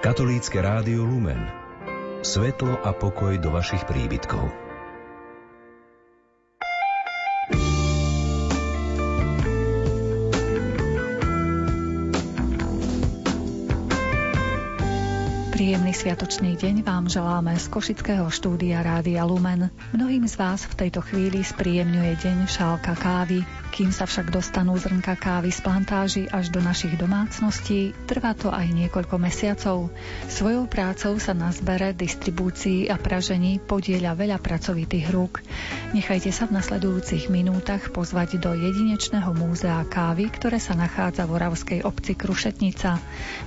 Katolícke rádio Lumen. Svetlo a pokoj do vašich príbytkov. Príjemný sviatočný deň vám želáme z Košického štúdia Rádia Lumen. Mnohým z vás v tejto chvíli spríjemňuje deň šálka kávy. Kým sa však dostanú zrnka kávy z plantáži až do našich domácností, trvá to aj niekoľko mesiacov. Svojou prácou sa na zbere, distribúcii a pražení podieľa veľa pracovitých rúk. Nechajte sa v nasledujúcich minútach pozvať do jedinečného múzea kávy, ktoré sa nachádza v Oravskej obci Krušetnica.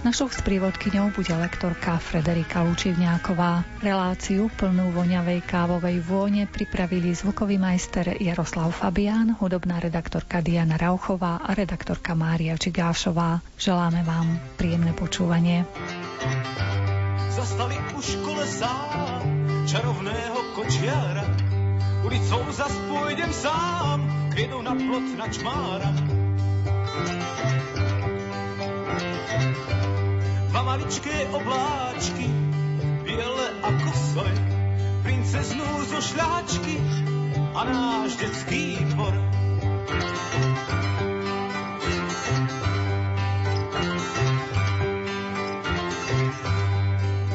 Našou sprievodkyňou bude lektorka Frederika Lučivňáková. Reláciu plnú voňavej kávovej vône pripravili zvukový majster Jaroslav Fabián, hudobná redaktorka redaktorka Diana Rauchová a redaktorka Mária Čigášová. Želáme vám príjemné počúvanie. Zastali už kolesá čarovného kočiara. Ulicou zas pôjdem sám, kviedou na plot na čmára. Dva maličké obláčky, biele ako soj, princeznú zo šľáčky a náš detský dvor.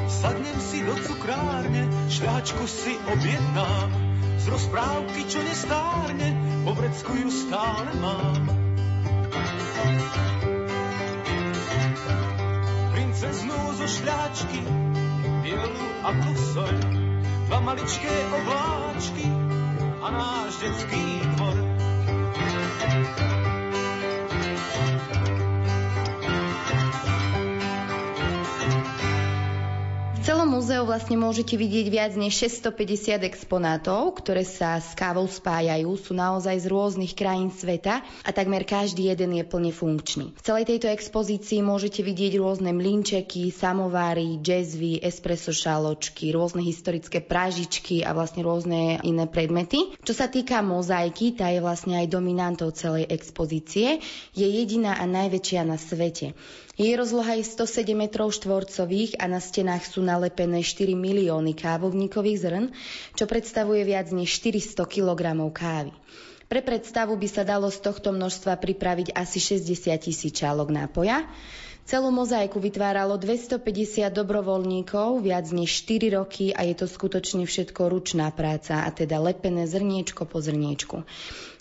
Sadnem si do cukrárne, šľačku si objednám. Z rozprávky, čo nestárne, po vrecku ju stále mám. Princeznú zo šľačky, bielu ako soľ, dva maličké obláčky a náš detský dvor. Múzeu vlastne môžete vidieť viac než 650 exponátov, ktoré sa s kávou spájajú, sú naozaj z rôznych krajín sveta a takmer každý jeden je plne funkčný. V celej tejto expozícii môžete vidieť rôzne mlinčeky, samováry, jazzvy, espresso šaločky, rôzne historické pražičky a vlastne rôzne iné predmety. Čo sa týka mozaiky, tá je vlastne aj dominantou celej expozície, je jediná a najväčšia na svete. Jej rozloha je 107 m štvorcových a na stenách sú nalepené 4 milióny kávovníkových zrn, čo predstavuje viac než 400 kg kávy. Pre predstavu by sa dalo z tohto množstva pripraviť asi 60 tisíc čálok nápoja. Celú mozaiku vytváralo 250 dobrovoľníkov viac než 4 roky a je to skutočne všetko ručná práca, a teda lepené zrniečko po zrniečku.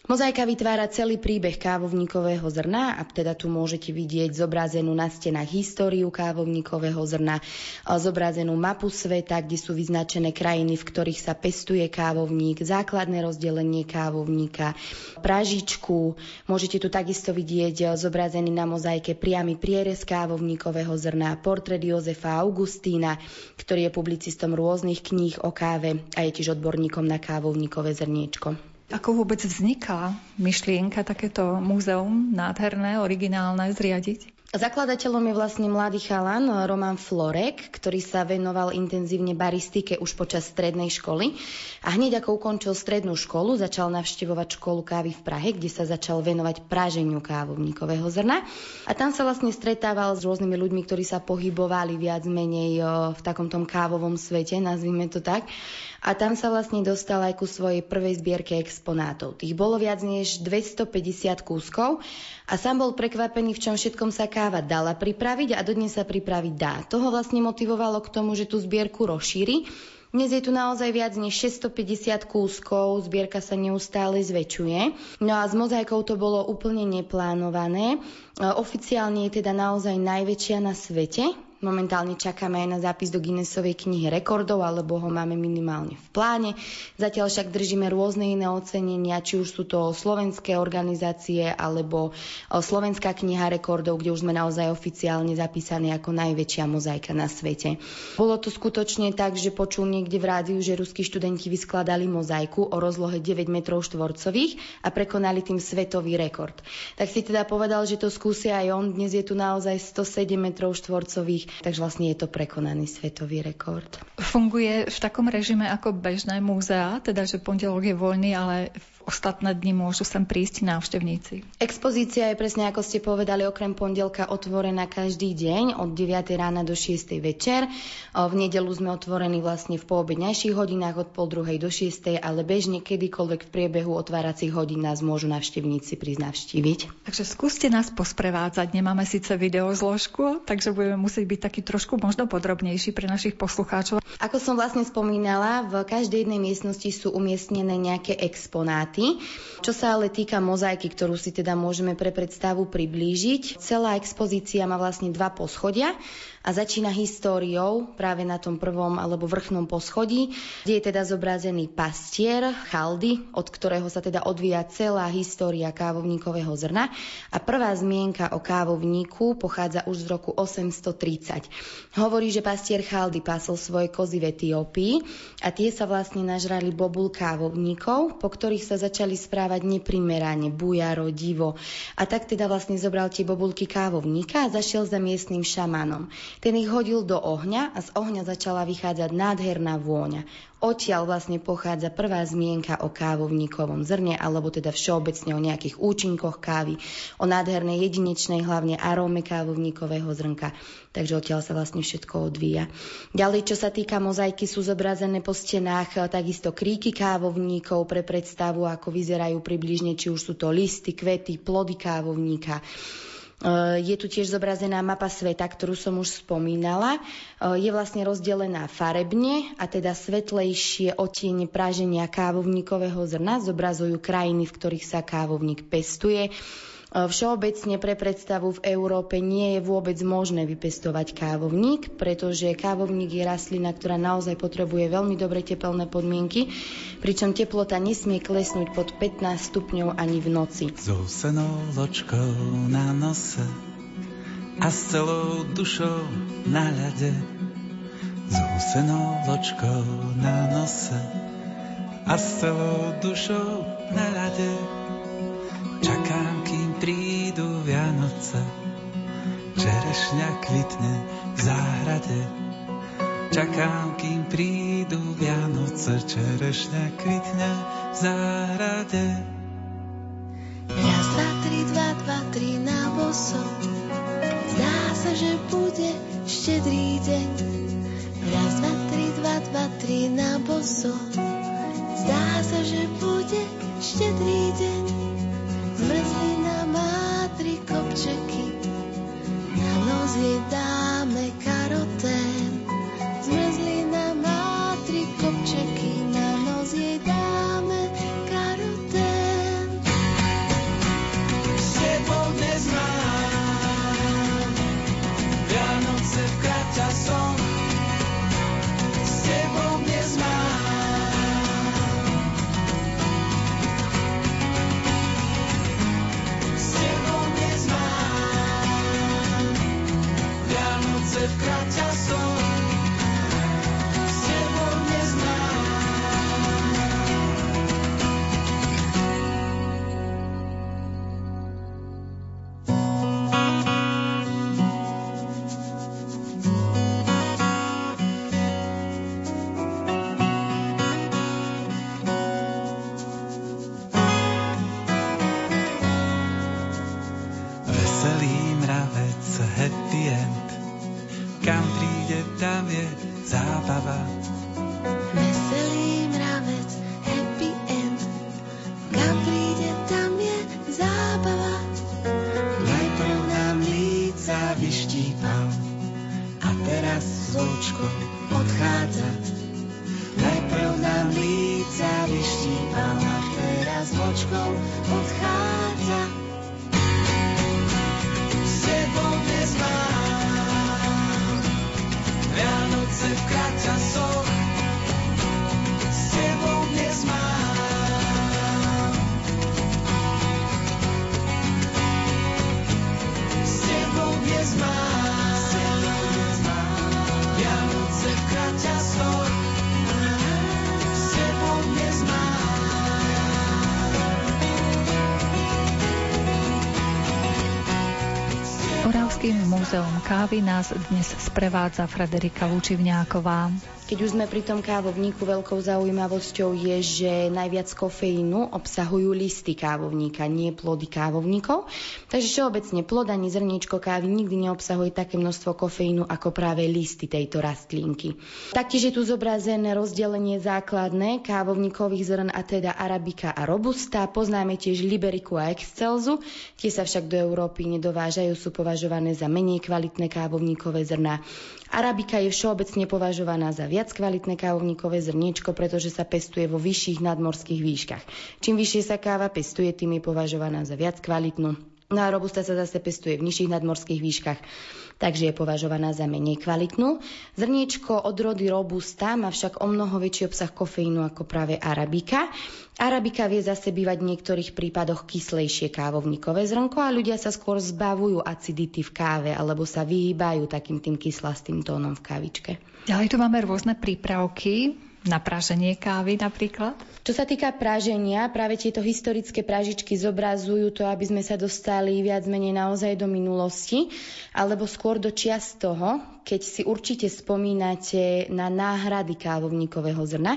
Mozaika vytvára celý príbeh kávovníkového zrna a teda tu môžete vidieť zobrazenú na stenách históriu kávovníkového zrna, zobrazenú mapu sveta, kde sú vyznačené krajiny, v ktorých sa pestuje kávovník, základné rozdelenie kávovníka, pražičku. Môžete tu takisto vidieť zobrazený na mozaike priamy prierez kávovníkového zrna, portrét Jozefa Augustína, ktorý je publicistom rôznych kníh o káve a je tiež odborníkom na kávovníkové zrniečko. Ako vôbec vzniká myšlienka takéto múzeum nádherné, originálne zriadiť? Zakladateľom je vlastne mladý chalan Roman Florek, ktorý sa venoval intenzívne baristike už počas strednej školy. A hneď ako ukončil strednú školu, začal navštevovať školu kávy v Prahe, kde sa začal venovať práženiu kávovníkového zrna. A tam sa vlastne stretával s rôznymi ľuďmi, ktorí sa pohybovali viac menej v takom tom kávovom svete, nazvime to tak. A tam sa vlastne dostal aj ku svojej prvej zbierke exponátov. Tých bolo viac než 250 kúskov a sám bol prekvapený, v čom všetkom sa káva dala pripraviť a dodnes sa pripraviť dá. Toho vlastne motivovalo k tomu, že tú zbierku rozšíri dnes je tu naozaj viac než 650 kúskov, zbierka sa neustále zväčšuje. No a s mozaikou to bolo úplne neplánované. Oficiálne je teda naozaj najväčšia na svete, Momentálne čakáme aj na zápis do Guinnessovej knihy rekordov, alebo ho máme minimálne v pláne. Zatiaľ však držíme rôzne iné ocenenia, či už sú to slovenské organizácie, alebo Slovenská kniha rekordov, kde už sme naozaj oficiálne zapísaní ako najväčšia mozaika na svete. Bolo to skutočne tak, že počul niekde v rádiu, že ruskí študenti vyskladali mozaiku o rozlohe 9 metrov štvorcových a prekonali tým svetový rekord. Tak si teda povedal, že to skúsia aj on. Dnes je tu naozaj 107 metrov štvorcových takže vlastne je to prekonaný svetový rekord. Funguje v takom režime ako bežné múzea, teda že pondelok je voľný, ale v ostatné dni môžu sem prísť návštevníci. Expozícia je presne ako ste povedali, okrem pondelka otvorená každý deň od 9 rána do 6 večer. V nedelu sme otvorení vlastne v poobedňajších hodinách od pol druhej do 6, ale bežne kedykoľvek v priebehu otváracích hodín nás môžu návštevníci prísť navštíviť. Takže skúste nás posprevádzať. Nemáme síce videozložku, takže budeme musieť byť taký trošku možno podrobnejší pre našich poslucháčov. Ako som vlastne spomínala, v každej jednej miestnosti sú umiestnené nejaké exponáty platy. Čo sa ale týka mozaiky, ktorú si teda môžeme pre predstavu priblížiť, celá expozícia má vlastne dva poschodia a začína históriou práve na tom prvom alebo vrchnom poschodí, kde je teda zobrazený pastier, chaldy, od ktorého sa teda odvíja celá história kávovníkového zrna a prvá zmienka o kávovníku pochádza už z roku 830. Hovorí, že pastier chaldy pásol svoje kozy v Etiópii a tie sa vlastne nažrali bobul kávovníkov, po ktorých sa začali správať neprimerane, bujaro, divo. A tak teda vlastne zobral tie bobulky kávovníka a zašiel za miestnym šamanom. Ten ich hodil do ohňa a z ohňa začala vychádzať nádherná vôňa. Odtiaľ vlastne pochádza prvá zmienka o kávovníkovom zrne, alebo teda všeobecne o nejakých účinkoch kávy, o nádhernej jedinečnej hlavne aróme kávovníkového zrnka. Takže odtiaľ sa vlastne všetko odvíja. Ďalej, čo sa týka mozaiky, sú zobrazené po stenách eh, takisto kríky kávovníkov pre predstavu, ako vyzerajú približne, či už sú to listy, kvety, plody kávovníka. Eh, je tu tiež zobrazená mapa sveta, ktorú som už spomínala. Eh, je vlastne rozdelená farebne a teda svetlejšie otiene práženia kávovníkového zrna zobrazujú krajiny, v ktorých sa kávovník pestuje. E, všeobecne pre predstavu v Európe nie je vôbec možné vypestovať kávovník, pretože kávovník je rastlina, ktorá naozaj potrebuje veľmi dobre tepelné podmienky, pričom teplota nesmie klesnúť pod 15 stupňov ani v noci. Zúsenou ločkou na nose a s celou dušou na ľade. Zúsenou ločkou na nose a s celou dušou na ľade. Čakám prídu Vianoce, čerešňa kvitne v záhrade. Čakám, kým prídu Vianoce, čerešňa kvitne v záhrade. Raz, dva, tri, dva, dva, tri na boso. Zdá sa, že bude štedrý deň. Raz, dva, tri, dva, dva, tri na boso. Zdá sa, že bude štedrý deň. Zmrzlina má tri kopčeky, na nos jej dáme múzeum kávy nás dnes sprevádza Frederika Lučivňáková. Keď už sme pri tom kávovníku, veľkou zaujímavosťou je, že najviac kofeínu obsahujú listy kávovníka, nie plody kávovníkov. Takže všeobecne plod ani zrniečko kávy nikdy neobsahuje také množstvo kofeínu ako práve listy tejto rastlinky. Taktiež je tu zobrazené rozdelenie základné kávovníkových zrn a teda arabika a robusta. Poznáme tiež liberiku a excelzu. Tie sa však do Európy nedovážajú, sú považované za menej kvalitné kávovníkové zrná. Arabika je všeobecne považovaná za viac kvalitné kávovníkové zrniečko, pretože sa pestuje vo vyšších nadmorských výškach. Čím vyššie sa káva pestuje, tým je považovaná za viac kvalitnú. No robusta sa zase pestuje v nižších nadmorských výškach takže je považovaná za menej kvalitnú. Zrniečko od rody robusta má však o mnoho väčší obsah kofeínu ako práve arabika. Arabika vie zase bývať v niektorých prípadoch kyslejšie kávovníkové zrnko a ľudia sa skôr zbavujú acidity v káve alebo sa vyhýbajú takým tým kyslastým tónom v kávičke. Ďalej tu máme rôzne prípravky, na praženie kávy napríklad? Čo sa týka praženia, práve tieto historické pražičky zobrazujú to, aby sme sa dostali viac menej naozaj do minulosti, alebo skôr do čias toho, keď si určite spomínate na náhrady kávovníkového zrna,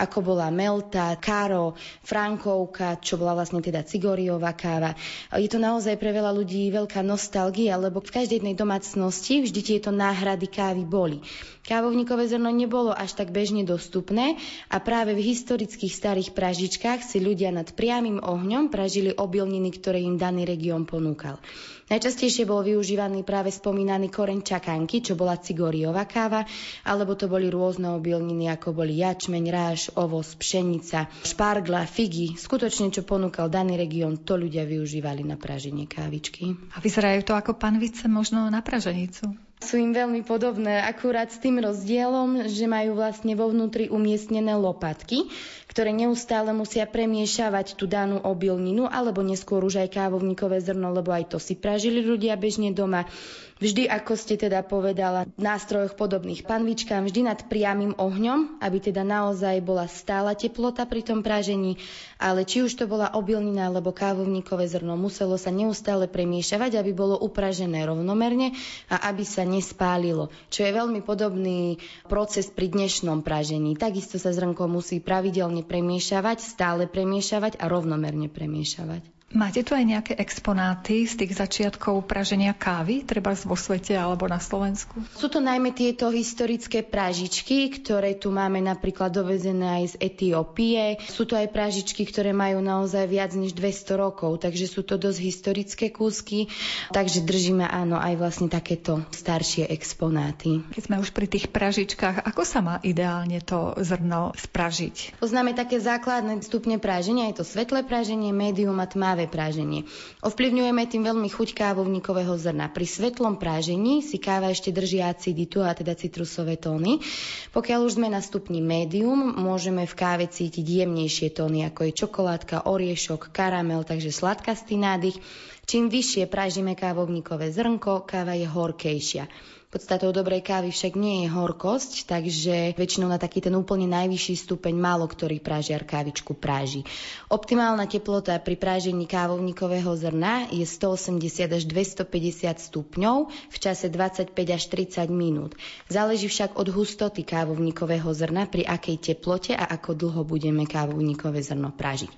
ako bola Melta, Karo, Frankovka, čo bola vlastne teda Cigoriová káva. Je to naozaj pre veľa ľudí veľká nostalgia, lebo v každej jednej domácnosti vždy tieto náhrady kávy boli. Kávovníkové zrno nebolo až tak bežne dostupné a práve v historických starých pražičkách si ľudia nad priamým ohňom pražili obilniny, ktoré im daný región ponúkal. Najčastejšie bol využívaný práve spomínaný koreň čakanky, čo bola cigoriová káva, alebo to boli rôzne obilniny, ako boli jačmeň, ráž, ovoz, pšenica, špargla, figy. Skutočne, čo ponúkal daný región, to ľudia využívali na praženie kávičky. A vyzerajú to ako panvice možno na praženicu? Sú im veľmi podobné, akurát s tým rozdielom, že majú vlastne vo vnútri umiestnené lopatky, ktoré neustále musia premiešavať tú danú obilninu, alebo neskôr už aj kávovníkové zrno, lebo aj to si pražili ľudia bežne doma. Vždy, ako ste teda povedala, nástrojoch podobných panvičkám, vždy nad priamým ohňom, aby teda naozaj bola stála teplota pri tom pražení, ale či už to bola obilnina alebo kávovníkové zrno, muselo sa neustále premiešavať, aby bolo upražené rovnomerne a aby sa nespálilo, čo je veľmi podobný proces pri dnešnom pražení. Takisto sa zrnko musí pravidelne premiešavať, stále premiešavať a rovnomerne premiešavať. Máte tu aj nejaké exponáty z tých začiatkov praženia kávy, treba vo svete alebo na Slovensku? Sú to najmä tieto historické pražičky, ktoré tu máme napríklad dovezené aj z Etiópie. Sú to aj pražičky, ktoré majú naozaj viac než 200 rokov, takže sú to dosť historické kúsky. Takže držíme áno aj vlastne takéto staršie exponáty. Keď sme už pri tých pražičkách, ako sa má ideálne to zrno spražiť? Poznáme také základné stupne praženia, je to svetlé praženie, médium a tmavé práve práženie. Ovplyvňujeme tým veľmi chuť kávovníkového zrna. Pri svetlom prážení si káva ešte drží aciditu, a teda citrusové tóny. Pokiaľ už sme na stupni médium, môžeme v káve cítiť jemnejšie tóny, ako je čokoládka, oriešok, karamel, takže sladkastý nádych. Čím vyššie pražíme kávovníkové zrnko, káva je horkejšia. Podstatou dobrej kávy však nie je horkosť, takže väčšinou na taký ten úplne najvyšší stupeň málo ktorý pražiar kávičku práži. Optimálna teplota pri prážení kávovníkového zrna je 180 až 250 stupňov v čase 25 až 30 minút. Záleží však od hustoty kávovníkového zrna, pri akej teplote a ako dlho budeme kávovníkové zrno pražiť.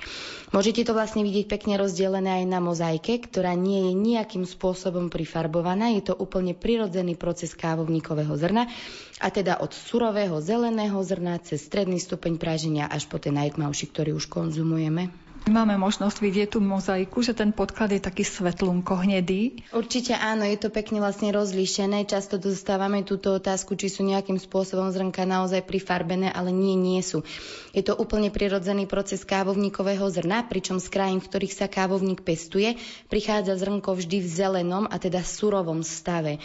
Môžete to vlastne vidieť pekne rozdelené aj na mozaike, ktorá nie je nejakým spôsobom prifarbovaná. Je to úplne prirodzený proces proces kávovníkového zrna, a teda od surového zeleného zrna cez stredný stupeň práženia až po ten najtmavší, ktorý už konzumujeme. Máme možnosť vidieť tú mozaiku, že ten podklad je taký svetlunko hnedý. Určite áno, je to pekne vlastne rozlíšené. Často dostávame túto otázku, či sú nejakým spôsobom zrnka naozaj prifarbené, ale nie, nie sú. Je to úplne prirodzený proces kávovníkového zrna, pričom z krajín, v ktorých sa kávovník pestuje, prichádza zrnko vždy v zelenom a teda surovom stave.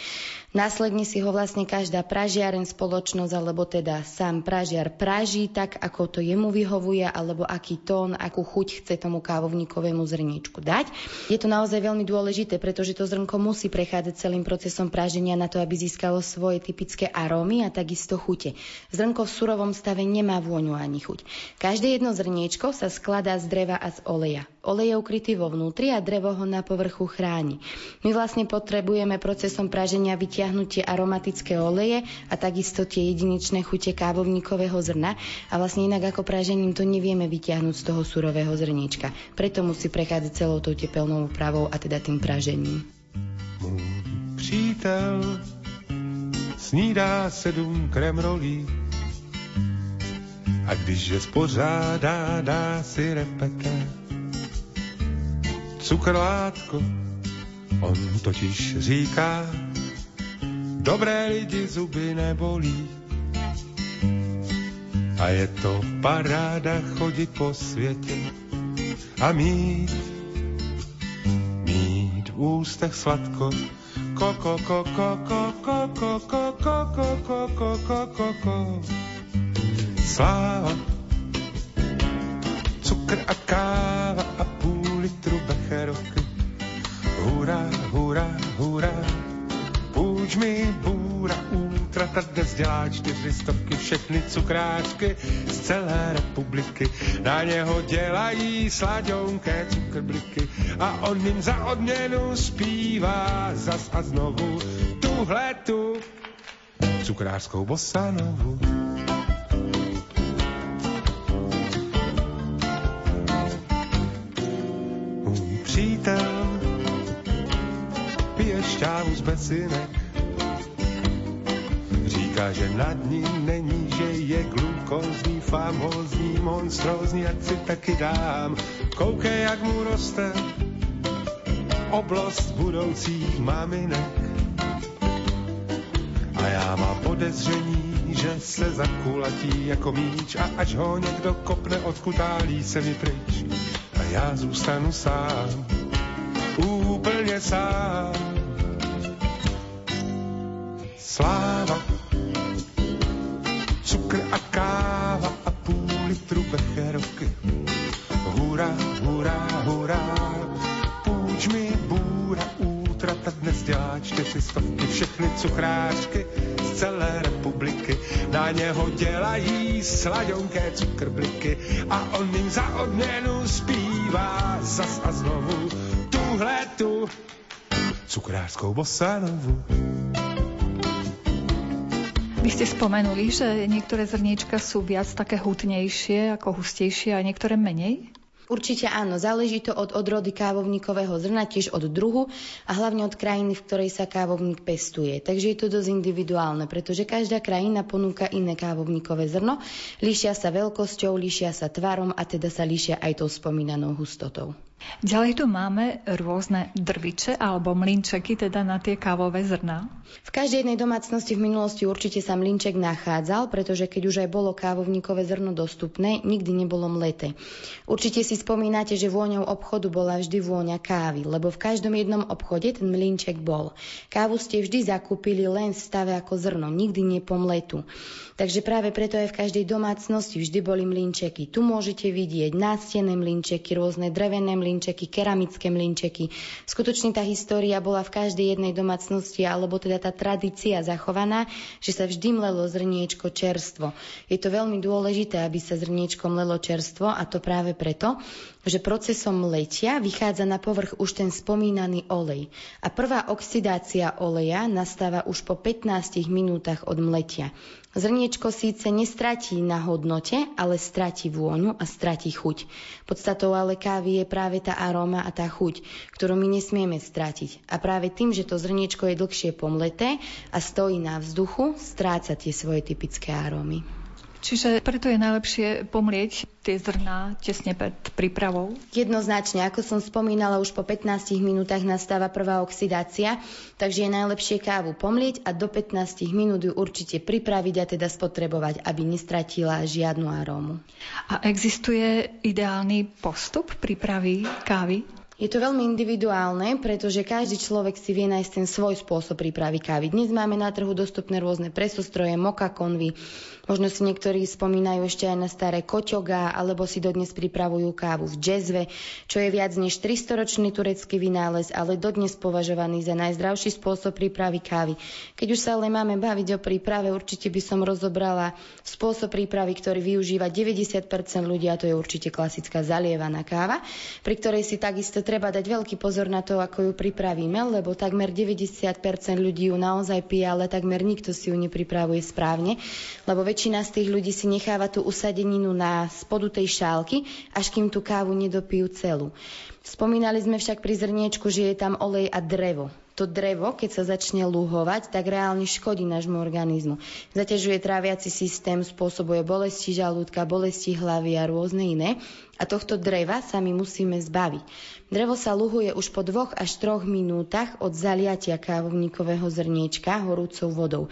Následne si ho vlastne každá pražiaren spoločnosť, alebo teda sám pražiar praží tak, ako to jemu vyhovuje, alebo aký tón, akú chuť chce tomu kávovníkovému zrniečku dať. Je to naozaj veľmi dôležité, pretože to zrnko musí prechádzať celým procesom praženia na to, aby získalo svoje typické arómy a takisto chute. Zrnko v surovom stave nemá vôňu ani chuť. Každé jedno zrniečko sa skladá z dreva a z oleja. Olej je ukrytý vo vnútri a drevo ho na povrchu chráni. My vlastne potrebujeme procesom praženia vytiahnutie aromatické oleje a takisto tie jedinečné chute kávovníkového zrna a vlastne inak ako pražením to nevieme vytiahnuť z toho surového zrniečka. Preto musí prechádzať celou tou tepelnou úpravou a teda tým pražením. Přítel snídá sedm kremrolí a když je spořádá, dá si repete cukrlátko. On totiž říká, dobré lidi zuby nebolí. A je to paráda chodit po světě a mít, mít v ústech sladko. Koko, koko, koko, koko, koko, koko, koko, koko, Sláva, cukr a káva becherovky. Hurá, hurá, hurá, půjč mi bůra, útrata dnes dělá čtyři stovky, všechny cukráčky z celé republiky. Na něho dělají slaďonké cukrbliky a on jim za odměnu zpívá zas a znovu tuhle tu cukrářskou bosanovu. Z besinek. Říká, že nad ním není, že je glukózní, famózní, monstrózní, jak si taky dám. Koukej, jak mu roste oblast budoucích maminek. A já mám podezření, že se zakulatí jako míč a až ho někdo kopne, odkutálí se mi pryč. A já zůstanu sám, úplně sám. Sláva, cukr a káva a půl litru becherovky. Hurá, hurá, hurá, půjč mi bůra, útrata dnes dělá čtyři stovky, všechny cukráčky z celé republiky. Na něho dělají slaďonké cukrbliky a on jim za odměnu zpívá zas a znovu tuhle tu cukrářskou bosanovu. Vy ste spomenuli, že niektoré zrniečka sú viac také hutnejšie, ako hustejšie a niektoré menej? Určite áno, záleží to od odrody kávovníkového zrna, tiež od druhu a hlavne od krajiny, v ktorej sa kávovník pestuje. Takže je to dosť individuálne, pretože každá krajina ponúka iné kávovníkové zrno, líšia sa veľkosťou, líšia sa tvarom a teda sa líšia aj tou spomínanou hustotou. Ďalej tu máme rôzne drviče alebo mlinčeky, teda na tie kávové zrná. V každej jednej domácnosti v minulosti určite sa mlinček nachádzal, pretože keď už aj bolo kávovníkové zrno dostupné, nikdy nebolo mleté. Určite si spomínate, že vôňou obchodu bola vždy vôňa kávy, lebo v každom jednom obchode ten mlinček bol. Kávu ste vždy zakúpili len v stave ako zrno, nikdy nepomletu. Takže práve preto aj v každej domácnosti vždy boli mlinčeky. Tu môžete vidieť nástené mlinčeky, rôzne drevené mlinčeky, keramické mlinčeky. Skutočne tá história bola v každej jednej domácnosti, alebo teda tá tradícia zachovaná, že sa vždy mlelo zrniečko čerstvo. Je to veľmi dôležité, aby sa zrniečko mlelo čerstvo a to práve preto, že procesom mletia vychádza na povrch už ten spomínaný olej. A prvá oxidácia oleja nastáva už po 15 minútach od mletia. Zrniečko síce nestratí na hodnote, ale stratí vôňu a stratí chuť. Podstatou ale kávy je práve tá aróma a tá chuť, ktorú my nesmieme stratiť. A práve tým, že to zrniečko je dlhšie pomleté a stojí na vzduchu, stráca tie svoje typické arómy. Čiže preto je najlepšie pomlieť tie zrná tesne pred prípravou? Jednoznačne, ako som spomínala, už po 15 minútach nastáva prvá oxidácia, takže je najlepšie kávu pomlieť a do 15 minút ju určite pripraviť a teda spotrebovať, aby nestratila žiadnu arómu. A existuje ideálny postup prípravy kávy? Je to veľmi individuálne, pretože každý človek si vie nájsť ten svoj spôsob prípravy kávy. Dnes máme na trhu dostupné rôzne presostroje, moka konvy, Možno si niektorí spomínajú ešte aj na staré koťoga, alebo si dodnes pripravujú kávu v džezve, čo je viac než 300-ročný turecký vynález, ale dodnes považovaný za najzdravší spôsob prípravy kávy. Keď už sa ale máme baviť o príprave, určite by som rozobrala spôsob prípravy, ktorý využíva 90% ľudí, a to je určite klasická zalievaná káva, pri ktorej si takisto treba dať veľký pozor na to, ako ju pripravíme, lebo takmer 90% ľudí ju naozaj pije, ale takmer nikto si ju nepripravuje správne, lebo väčšina z tých ľudí si necháva tú usadeninu na spodu tej šálky, až kým tú kávu nedopijú celú. Spomínali sme však pri zrniečku, že je tam olej a drevo. To drevo, keď sa začne luhovať, tak reálne škodí nášmu organizmu. Zaťažuje tráviaci systém, spôsobuje bolesti žalúdka, bolesti hlavy a rôzne iné. A tohto dreva sa my musíme zbaviť. Drevo sa luhuje už po dvoch až troch minútach od zaliatia kávovníkového zrniečka horúcou vodou.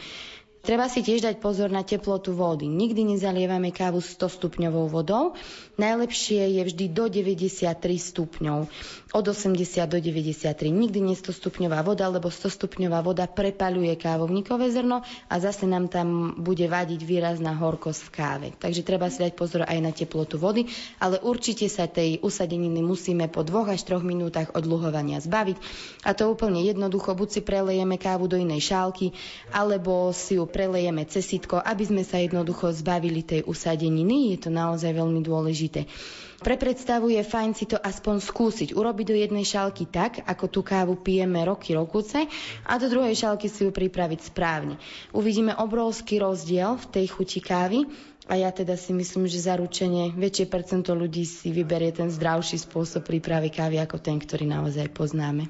Treba si tiež dať pozor na teplotu vody. Nikdy nezalievame kávu 100 stupňovou vodou. Najlepšie je vždy do 93 stupňov od 80 do 93. Nikdy nie 100 stupňová voda, lebo 100 stupňová voda prepaľuje kávovníkové zrno a zase nám tam bude vadiť výrazná horkosť v káve. Takže treba si dať pozor aj na teplotu vody, ale určite sa tej usadeniny musíme po dvoch až troch minútach od luhovania zbaviť. A to úplne jednoducho, buď si prelejeme kávu do inej šálky, alebo si ju prelejeme cez sitko, aby sme sa jednoducho zbavili tej usadeniny. Je to naozaj veľmi dôležité. Pre predstavu je fajn si to aspoň skúsiť. Urobiť do jednej šálky tak, ako tú kávu pijeme roky, rokuce a do druhej šálky si ju pripraviť správne. Uvidíme obrovský rozdiel v tej chuti kávy a ja teda si myslím, že zaručenie väčšie percento ľudí si vyberie ten zdravší spôsob prípravy kávy ako ten, ktorý naozaj poznáme.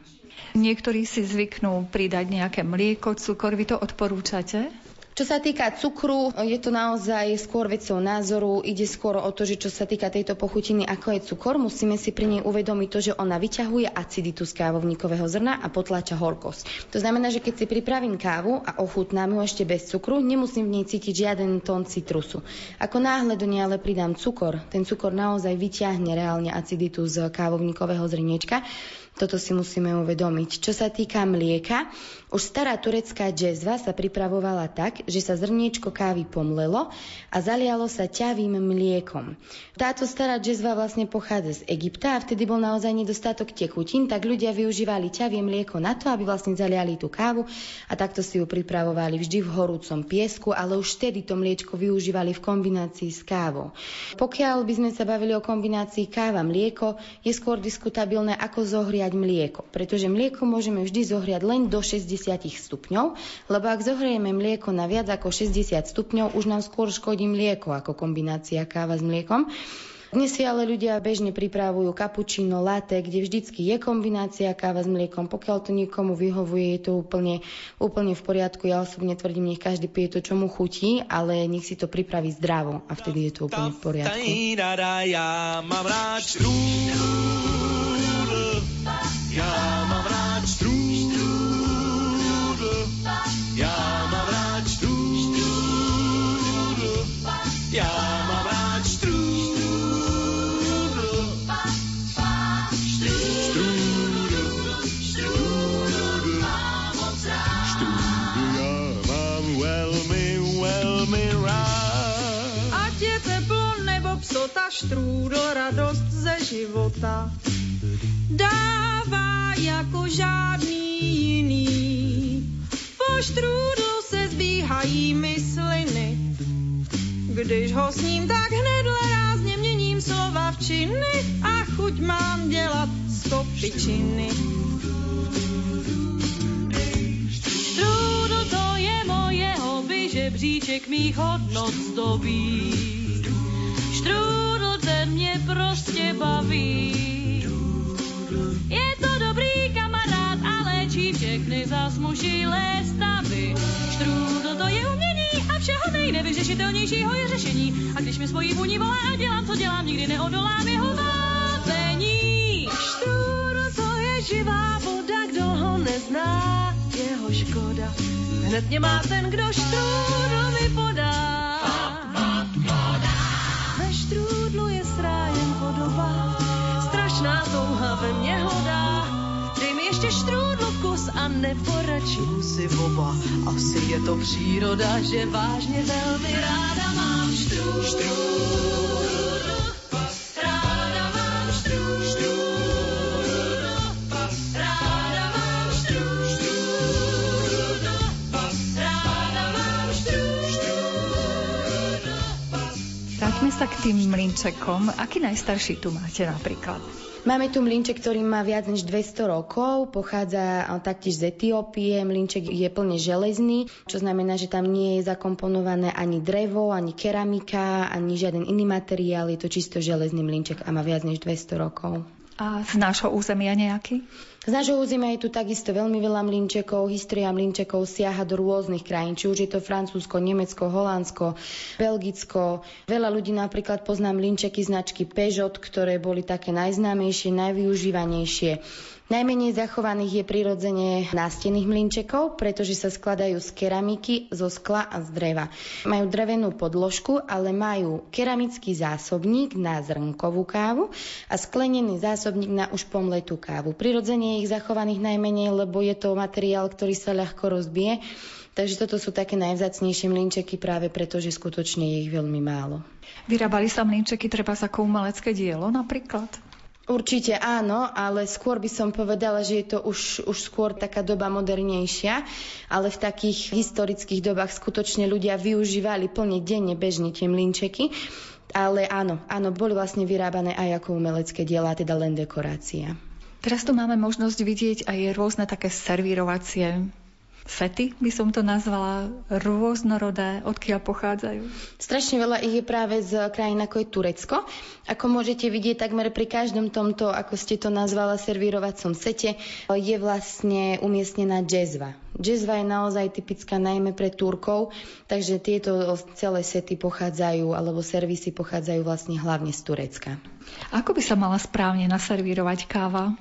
Niektorí si zvyknú pridať nejaké mlieko, cukor. Vy to odporúčate? Čo sa týka cukru, je to naozaj skôr vecou názoru. Ide skôr o to, že čo sa týka tejto pochutiny, ako je cukor, musíme si pri nej uvedomiť to, že ona vyťahuje aciditu z kávovníkového zrna a potláča horkosť. To znamená, že keď si pripravím kávu a ochutnám ju ešte bez cukru, nemusím v nej cítiť žiaden tón citrusu. Ako náhle do nej ale pridám cukor, ten cukor naozaj vyťahne reálne aciditu z kávovníkového zrniečka, toto si musíme uvedomiť. Čo sa týka mlieka, už stará turecká džezva sa pripravovala tak, že sa zrniečko kávy pomlelo a zalialo sa ťavým mliekom. Táto stará džezva vlastne pochádza z Egypta a vtedy bol naozaj nedostatok tekutín, tak ľudia využívali ťavie mlieko na to, aby vlastne zaliali tú kávu a takto si ju pripravovali vždy v horúcom piesku, ale už vtedy to mliečko využívali v kombinácii s kávou. Pokiaľ by sme sa bavili o kombinácii káva-mlieko, je skôr diskutabilné, ako zohriať mlieko, pretože mlieko môžeme vždy zohriať len do 60 stupňov, lebo ak zohrieme mlieko na viac ako 60 stupňov, už nám skôr škodí mlieko ako kombinácia káva s mliekom. Dnes si ale ľudia bežne pripravujú kapučino, latte, kde vždycky je kombinácia káva s mliekom. Pokiaľ to niekomu vyhovuje, je to úplne, úplne v poriadku. Ja osobne tvrdím, nech každý pije to, čo mu chutí, ale nech si to pripraví zdravo a vtedy je to úplne v poriadku. Ja mám rád ja mám rád štrúdl. Ja mám rád štrúdl. Štrúdl. Štrúdl. Štrúdl ja mám veľmi, veľmi rád. Ať je teplo nebo psota, štrúdl radosť ze života. Dává jako žádný jiný štrůdlu se zbíhají mysliny. Když ho sním, tak hned rázně měním slova v činy a chuť mám dělat sto pičiny. Štrůdl to je moje hobby, žebříček mých hodnot zdobí. Štrůdl ten mě prostě baví. Je to dobrý kamarád a léčí všechny zasmušilé stavy. Štrůdl to je umění a všeho nejnevyřešitelnějšího je řešení. A když mi svojí vůni volá a dělám, co dělám, nikdy neodolám jeho vábení. Štrůdl to je živá voda, kdo ho nezná, jeho škoda. Hned mě má ten, kdo štrůdl mi podá. Ve mně nebo radši si oba. Asi je to příroda, že vážně velmi ráda mám štrůdl. Štrůdl, ráda mám štrůdl. Štrůdl, ráda mám ráda. Vráťme sa k tým mlinčekom. Aký najstarší tu máte napríklad? Máme tu mlinček, ktorý má viac než 200 rokov, pochádza taktiež z Etiópie. Mlinček je plne železný, čo znamená, že tam nie je zakomponované ani drevo, ani keramika, ani žiaden iný materiál. Je to čisto železný mlinček a má viac než 200 rokov. A z nášho územia nejaký? Z nášho územia je tu takisto veľmi veľa mlinčekov. História mlinčekov siaha do rôznych krajín, či už je to Francúzsko, Nemecko, Holandsko, Belgicko. Veľa ľudí napríklad pozná mlinčeky značky Peugeot, ktoré boli také najznámejšie, najvyužívanejšie. Najmenej zachovaných je prirodzene nástených mlinčekov, pretože sa skladajú z keramiky, zo skla a z dreva. Majú drevenú podložku, ale majú keramický zásobník na zrnkovú kávu a sklenený zásobník na už pomletú kávu. Prirodzene je ich zachovaných najmenej, lebo je to materiál, ktorý sa ľahko rozbije. Takže toto sú také najvzácnejšie mlinčeky práve preto, že skutočne je ich veľmi málo. Vyrábali sa mlinčeky treba ako umelecké dielo napríklad? Určite áno, ale skôr by som povedala, že je to už, už skôr taká doba modernejšia, ale v takých historických dobách skutočne ľudia využívali plne denne bežne tie mlinčeky. Ale áno, áno, boli vlastne vyrábané aj ako umelecké diela, teda len dekorácia. Teraz tu máme možnosť vidieť aj rôzne také servírovacie sety, by som to nazvala, rôznorodé, odkiaľ pochádzajú? Strašne veľa ich je práve z krajín ako je Turecko. Ako môžete vidieť, takmer pri každom tomto, ako ste to nazvala, servírovacom sete, je vlastne umiestnená džezva. Džezva je naozaj typická najmä pre Turkov, takže tieto celé sety pochádzajú, alebo servisy pochádzajú vlastne hlavne z Turecka. Ako by sa mala správne naservírovať káva?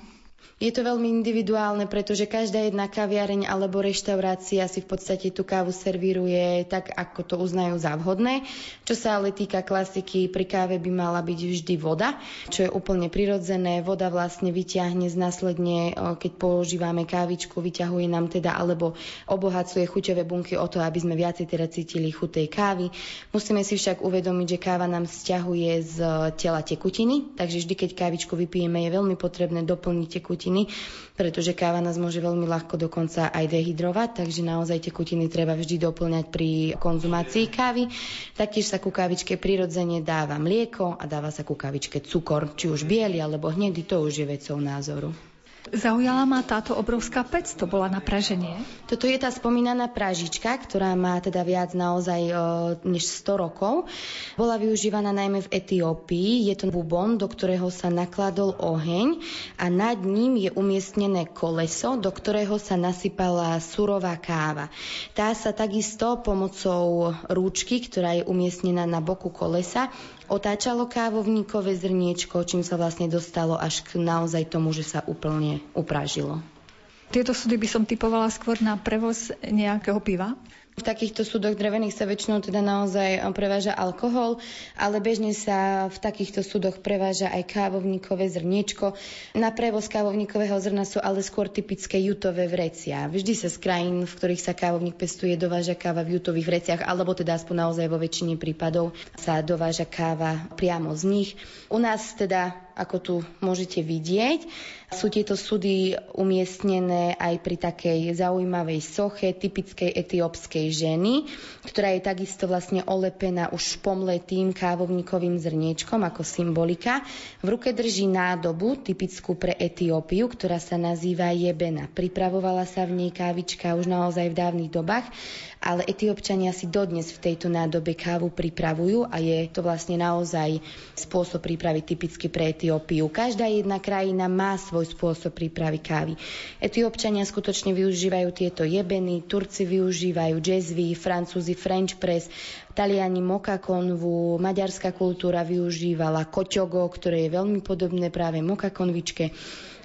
Je to veľmi individuálne, pretože každá jedna kaviareň alebo reštaurácia si v podstate tú kávu servíruje tak, ako to uznajú za vhodné. Čo sa ale týka klasiky, pri káve by mala byť vždy voda, čo je úplne prirodzené. Voda vlastne vyťahne z následne, keď používame kávičku, vyťahuje nám teda alebo obohacuje chuťové bunky o to, aby sme viacej teda cítili chutej kávy. Musíme si však uvedomiť, že káva nám stiahuje z tela tekutiny, takže vždy, keď kávičku vypijeme, je veľmi potrebné doplniť tekutiny tekutiny, pretože káva nás môže veľmi ľahko dokonca aj dehydrovať, takže naozaj tekutiny treba vždy doplňať pri konzumácii kávy. Taktiež sa ku kávičke prirodzene dáva mlieko a dáva sa ku kávičke cukor, či už biely alebo hnedý, to už je vecou názoru. Zaujala ma táto obrovská pec, to bola na praženie? Toto je tá spomínaná pražička, ktorá má teda viac naozaj e, než 100 rokov. Bola využívaná najmä v Etiópii. Je to bubon, do ktorého sa nakladol oheň a nad ním je umiestnené koleso, do ktorého sa nasypala surová káva. Tá sa takisto pomocou rúčky, ktorá je umiestnená na boku kolesa, otáčalo kávovníkové zrniečko, čím sa vlastne dostalo až k naozaj tomu, že sa úplne upražilo. Tieto súdy by som typovala skôr na prevoz nejakého piva? V takýchto súdoch drevených sa väčšinou teda naozaj preváža alkohol, ale bežne sa v takýchto súdoch preváža aj kávovníkové zrniečko. Na prevoz kávovníkového zrna sú ale skôr typické jutové vrecia. Vždy sa z krajín, v ktorých sa kávovník pestuje, dováža káva v jutových vreciach, alebo teda aspoň naozaj vo väčšine prípadov sa dováža káva priamo z nich. U nás teda ako tu môžete vidieť. Sú tieto súdy umiestnené aj pri takej zaujímavej soche typickej etiópskej ženy, ktorá je takisto vlastne olepená už pomletým kávovníkovým zrniečkom ako symbolika. V ruke drží nádobu typickú pre Etiópiu, ktorá sa nazýva jebena. Pripravovala sa v nej kávička už naozaj v dávnych dobách ale etiópčania si dodnes v tejto nádobe kávu pripravujú a je to vlastne naozaj spôsob prípravy typicky pre Etiópiu. Každá jedna krajina má svoj spôsob prípravy kávy. Etiópčania skutočne využívajú tieto jebeny, Turci využívajú jazzvy, Francúzi French press, Taliani moka konvu, maďarská kultúra využívala koťogo, ktoré je veľmi podobné práve moka konvičke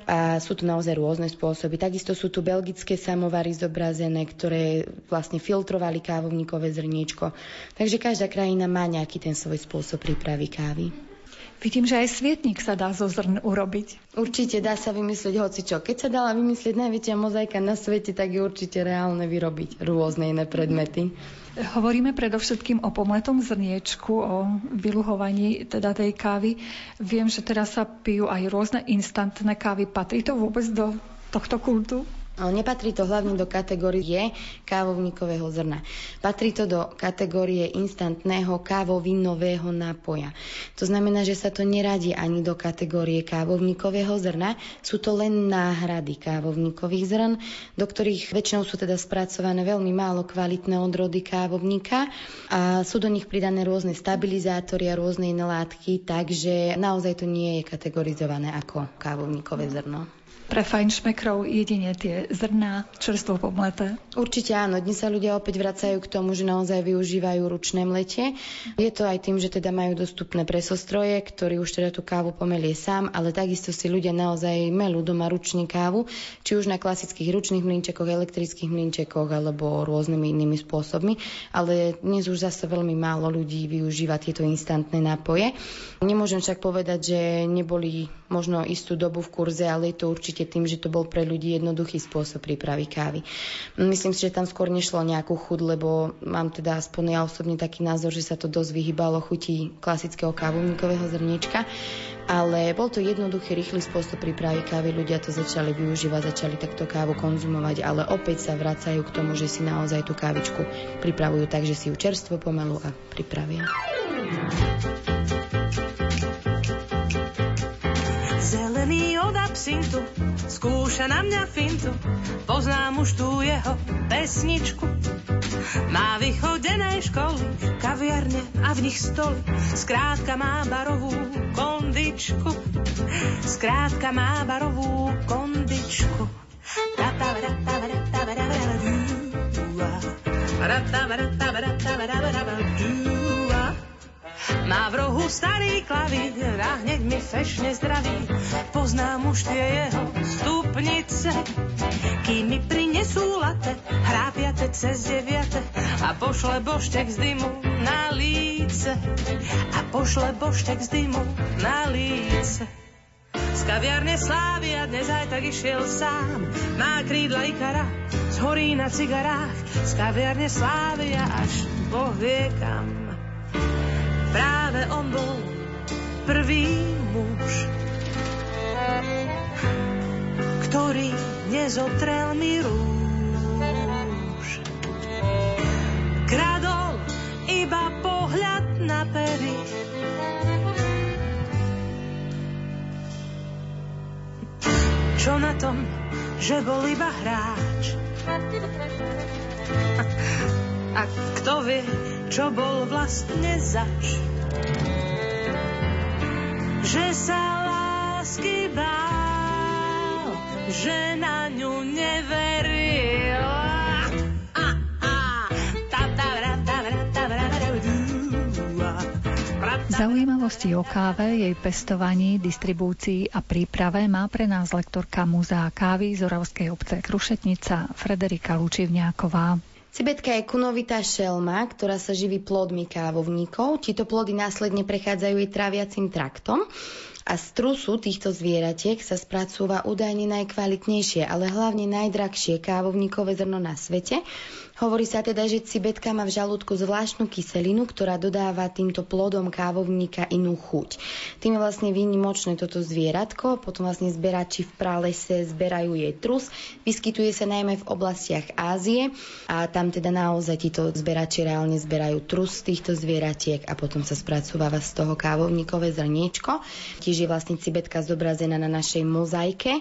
a sú tu naozaj rôzne spôsoby. Takisto sú tu belgické samovary zobrazené, ktoré vlastne filtrovali kávovníkové zrniečko. Takže každá krajina má nejaký ten svoj spôsob prípravy kávy. Vidím, že aj svietnik sa dá zo zrn urobiť. Určite dá sa vymyslieť hocičo. Keď sa dala vymyslieť najväčšia mozaika na svete, tak je určite reálne vyrobiť rôzne iné predmety. Hovoríme predovšetkým o pomletom zrniečku, o vyluhovaní teda tej kávy. Viem, že teraz sa pijú aj rôzne instantné kávy. Patrí to vôbec do tohto kultu? Nepatrí to hlavne do kategórie kávovníkového zrna. Patrí to do kategórie instantného kávovinového nápoja. To znamená, že sa to neradí ani do kategórie kávovníkového zrna. Sú to len náhrady kávovníkových zrn, do ktorých väčšinou sú teda spracované veľmi málo kvalitné odrody kávovníka a sú do nich pridané rôzne stabilizátory a rôzne iné látky, takže naozaj to nie je kategorizované ako kávovníkové zrno. Pre fajnšmekrov jedine tie zrná čerstvo pomleté? Určite áno. Dnes sa ľudia opäť vracajú k tomu, že naozaj využívajú ručné mletie. Je to aj tým, že teda majú dostupné presostroje, ktorý už teda tú kávu pomelie sám, ale takisto si ľudia naozaj melú doma ručne kávu, či už na klasických ručných mlinčekoch, elektrických mlinčekoch alebo rôznymi inými spôsobmi. Ale dnes už zase veľmi málo ľudí využíva tieto instantné nápoje. Nemôžem však povedať, že neboli možno istú dobu v kurze, ale je to určite určite tým, že to bol pre ľudí jednoduchý spôsob prípravy kávy. Myslím si, že tam skôr nešlo nejakú chud, lebo mám teda aspoň ja osobne taký názor, že sa to dosť vyhýbalo chutí klasického kávovníkového zrniečka ale bol to jednoduchý, rýchly spôsob prípravy kávy. Ľudia to začali využívať, začali takto kávu konzumovať, ale opäť sa vracajú k tomu, že si naozaj tú kávičku pripravujú tak, že si ju čerstvo pomalu a pripravia. Zelený absintu, skúša na mňa fintu, poznám už tú jeho pesničku. Má vychodené školy, kaviarne a v nich stoly, skrátka má barovú kondičku. Skrátka má barovú kondičku. Rata, má v rohu starý klavír a hneď mi fešne zdraví. Poznám už tie jeho stupnice, kým mi prinesú late, hrápiate cez deviate a pošle boštek z dymu na líce. A pošle boštek z dymu na líce. Z kaviarne a dnes aj tak išiel sám. Má krídla Ikara, zhorí na cigarách. Z kaviarne slávy a až Boh vie kam. Práve on bol prvý muž, ktorý nezotrel mi rúž. Kradol iba pohľad na pery. Čo na tom, že bol iba hráč? A kto vie, čo bol vlastne zač? Že sa lásky bál, že na ňu neveril. Zaujímavosti o káve, jej pestovaní, distribúcii a príprave má pre nás lektorka Múzea kávy z Oravskej obce Krušetnica Frederika Lučivňáková. Cibetka je kunovitá šelma, ktorá sa živí plodmi kávovníkov. Tieto plody následne prechádzajú jej tráviacim traktom a z trusu týchto zvieratiek sa spracúva údajne najkvalitnejšie, ale hlavne najdrahšie kávovníkové zrno na svete, Hovorí sa teda, že cibetka má v žalúdku zvláštnu kyselinu, ktorá dodáva týmto plodom kávovníka inú chuť. Tým je vlastne výnimočné toto zvieratko, potom vlastne zberači v pralese zberajú jej trus, vyskytuje sa najmä v oblastiach Ázie a tam teda naozaj títo zberači reálne zberajú trus týchto zvieratiek a potom sa spracováva z toho kávovníkové zrniečko. Tiež je vlastne cibetka zobrazená na našej mozaike.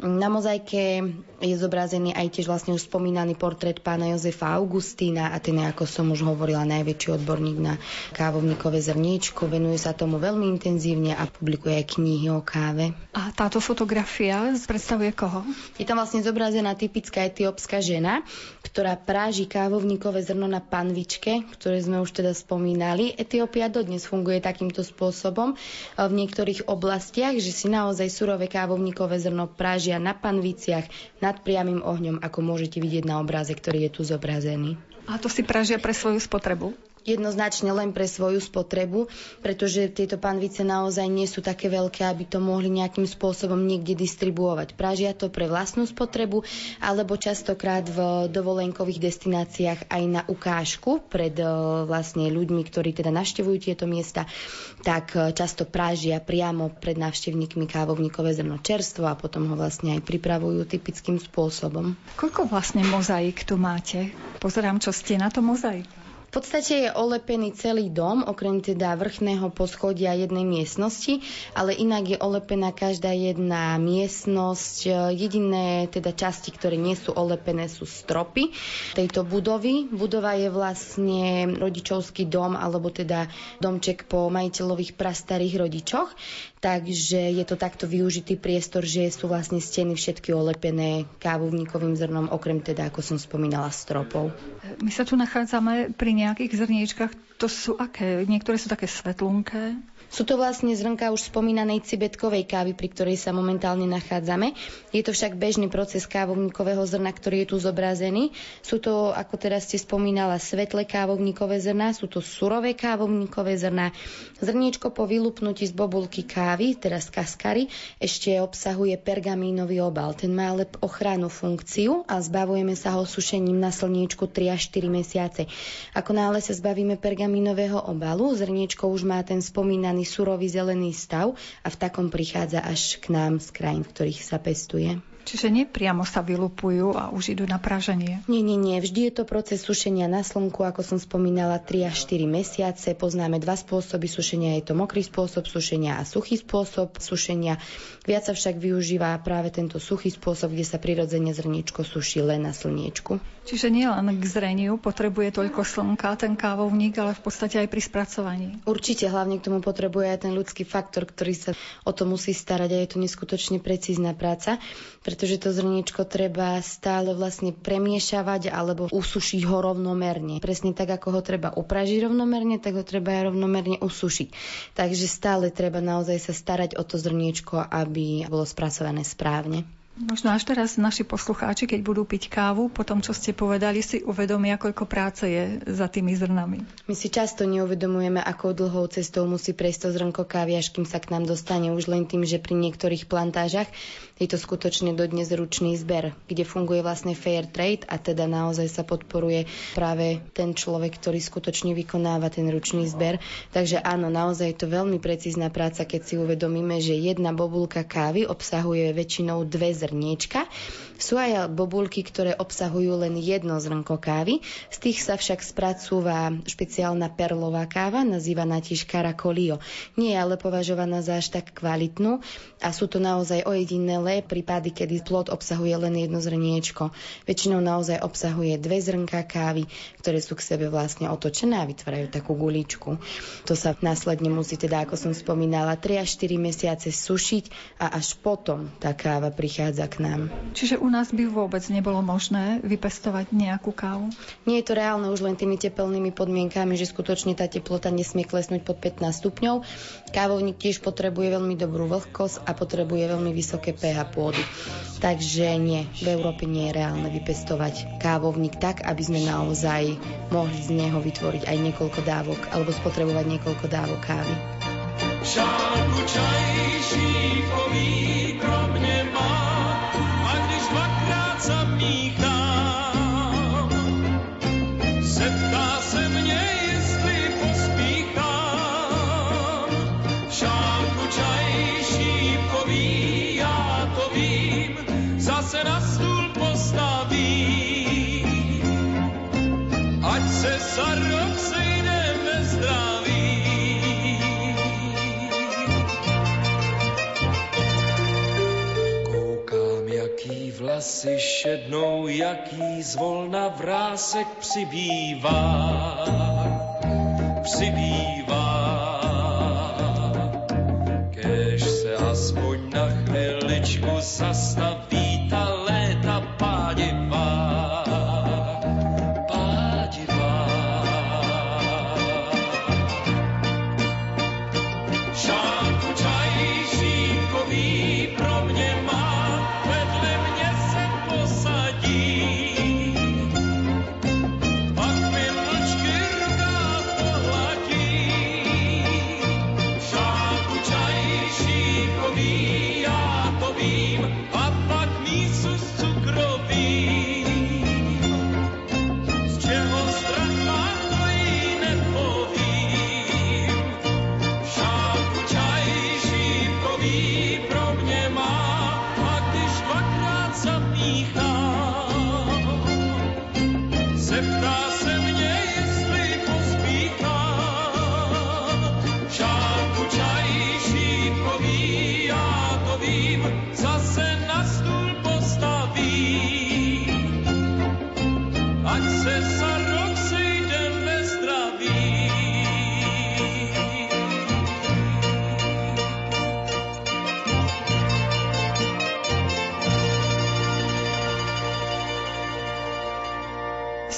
Na mozaike je zobrazený aj tiež vlastne už spomínaný portrét pána Jozefa Augustína a ten je, ako som už hovorila, najväčší odborník na kávovníkové zrniečko. Venuje sa tomu veľmi intenzívne a publikuje aj knihy o káve. A táto fotografia predstavuje koho? Je tam vlastne zobrazená typická etiópska žena, ktorá práži kávovníkové zrno na panvičke, ktoré sme už teda spomínali. Etiópia dodnes funguje takýmto spôsobom v niektorých oblastiach, že si naozaj surové kávovníkové zrno práži pražia na panviciach nad priamým ohňom, ako môžete vidieť na obraze, ktorý je tu zobrazený. A to si pražia pre svoju spotrebu? Jednoznačne len pre svoju spotrebu, pretože tieto panvice naozaj nie sú také veľké, aby to mohli nejakým spôsobom niekde distribuovať. Pražia to pre vlastnú spotrebu, alebo častokrát v dovolenkových destináciách aj na ukážku pred e, vlastne ľuďmi, ktorí teda navštevujú tieto miesta, tak e, často pražia priamo pred návštevníkmi kávovníkové zrno čerstvo a potom ho vlastne aj pripravujú typickým spôsobom. Koľko vlastne mozaik tu máte? Pozerám, čo ste na to mozaik. V podstate je olepený celý dom, okrem teda vrchného poschodia jednej miestnosti, ale inak je olepená každá jedna miestnosť. Jediné teda časti, ktoré nie sú olepené, sú stropy tejto budovy. Budova je vlastne rodičovský dom, alebo teda domček po majiteľových prastarých rodičoch. Takže je to takto využitý priestor, že sú vlastne steny všetky olepené kávovníkovým zrnom, okrem teda, ako som spomínala, stropov. My sa tu nachádzame pri nejakých zrniečkach. To sú aké? Niektoré sú také svetlunké, sú to vlastne zrnka už spomínanej cibetkovej kávy, pri ktorej sa momentálne nachádzame. Je to však bežný proces kávovníkového zrna, ktorý je tu zobrazený. Sú to, ako teraz ste spomínala, svetlé kávovníkové zrna, sú to surové kávovníkové zrna. Zrniečko po vylupnutí z bobulky kávy, teraz kaskary, ešte obsahuje pergamínový obal. Ten má ale ochranu funkciu a zbavujeme sa ho sušením na slniečku 3 až 4 mesiace. Ako náhle sa zbavíme pergamínového obalu, zrniečko už má ten spomínaný surový zelený stav a v takom prichádza až k nám z krajín, v ktorých sa pestuje. Čiže nepriamo sa vylupujú a už idú na praženie? Nie, nie, nie. Vždy je to proces sušenia na slnku, ako som spomínala, 3 až 4 mesiace. Poznáme dva spôsoby sušenia. Je to mokrý spôsob sušenia a suchý spôsob sušenia. Viac sa však využíva práve tento suchý spôsob, kde sa prirodzene zrniečko suší len na slniečku. Čiže nie len k zreniu potrebuje toľko slnka ten kávovník, ale v podstate aj pri spracovaní. Určite, hlavne k tomu potrebuje aj ten ľudský faktor, ktorý sa o to musí starať a je to neskutočne precízna práca pretože to zrniečko treba stále vlastne premiešavať alebo usušiť ho rovnomerne. Presne tak, ako ho treba upražiť rovnomerne, tak ho treba aj rovnomerne usušiť. Takže stále treba naozaj sa starať o to zrniečko, aby bolo spracované správne. Možno až teraz naši poslucháči, keď budú piť kávu, po tom, čo ste povedali, si uvedomia, koľko práce je za tými zrnami. My si často neuvedomujeme, akou dlhou cestou musí prejsť to zrnko kávy, až kým sa k nám dostane. Už len tým, že pri niektorých plantážach je to skutočne dodnes ručný zber, kde funguje vlastne fair trade a teda naozaj sa podporuje práve ten človek, ktorý skutočne vykonáva ten ručný zber. Takže áno, naozaj je to veľmi precízna práca, keď si uvedomíme, že jedna bobulka kávy obsahuje väčšinou dve zrniečka. Sú aj bobulky, ktoré obsahujú len jedno zrnko kávy. Z tých sa však spracúva špeciálna perlová káva, nazývaná tiež karakolio. Nie je ale považovaná za až tak kvalitnú a sú to naozaj ojedinelé prípady, kedy plod obsahuje len jedno zrniečko. Väčšinou naozaj obsahuje dve zrnka kávy, ktoré sú k sebe vlastne otočené a vytvárajú takú guličku. To sa následne musí teda, ako som spomínala, 3 až 4 mesiace sušiť a až potom tá káva prichádza k nám. Čiže u nás by vôbec nebolo možné vypestovať nejakú kávu? Nie je to reálne už len tými tepelnými podmienkami, že skutočne tá teplota nesmie klesnúť pod 15 stupňov. Kávovník tiež potrebuje veľmi dobrú vlhkosť a potrebuje veľmi vysoké pH pôdy. Takže nie, v Európe nie je reálne vypestovať kávovník tak, aby sme naozaj mohli z neho vytvoriť aj niekoľko dávok alebo spotrebovať niekoľko dávok kávy. Šálku čaj za rok sejdeme zdraví. Koukám, jaký vlasy šednou, jaký zvolna vrásek přibývá. Přibývá. Kež se aspoň na chviličku zastaví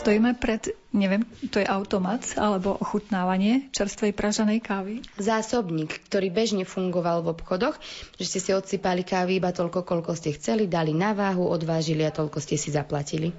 Stojíme pred, neviem, to je automat alebo ochutnávanie čerstvej pražanej kávy. Zásobník, ktorý bežne fungoval v obchodoch, že ste si odsypali kávy iba toľko, koľko ste chceli, dali na váhu, odvážili a toľko ste si zaplatili.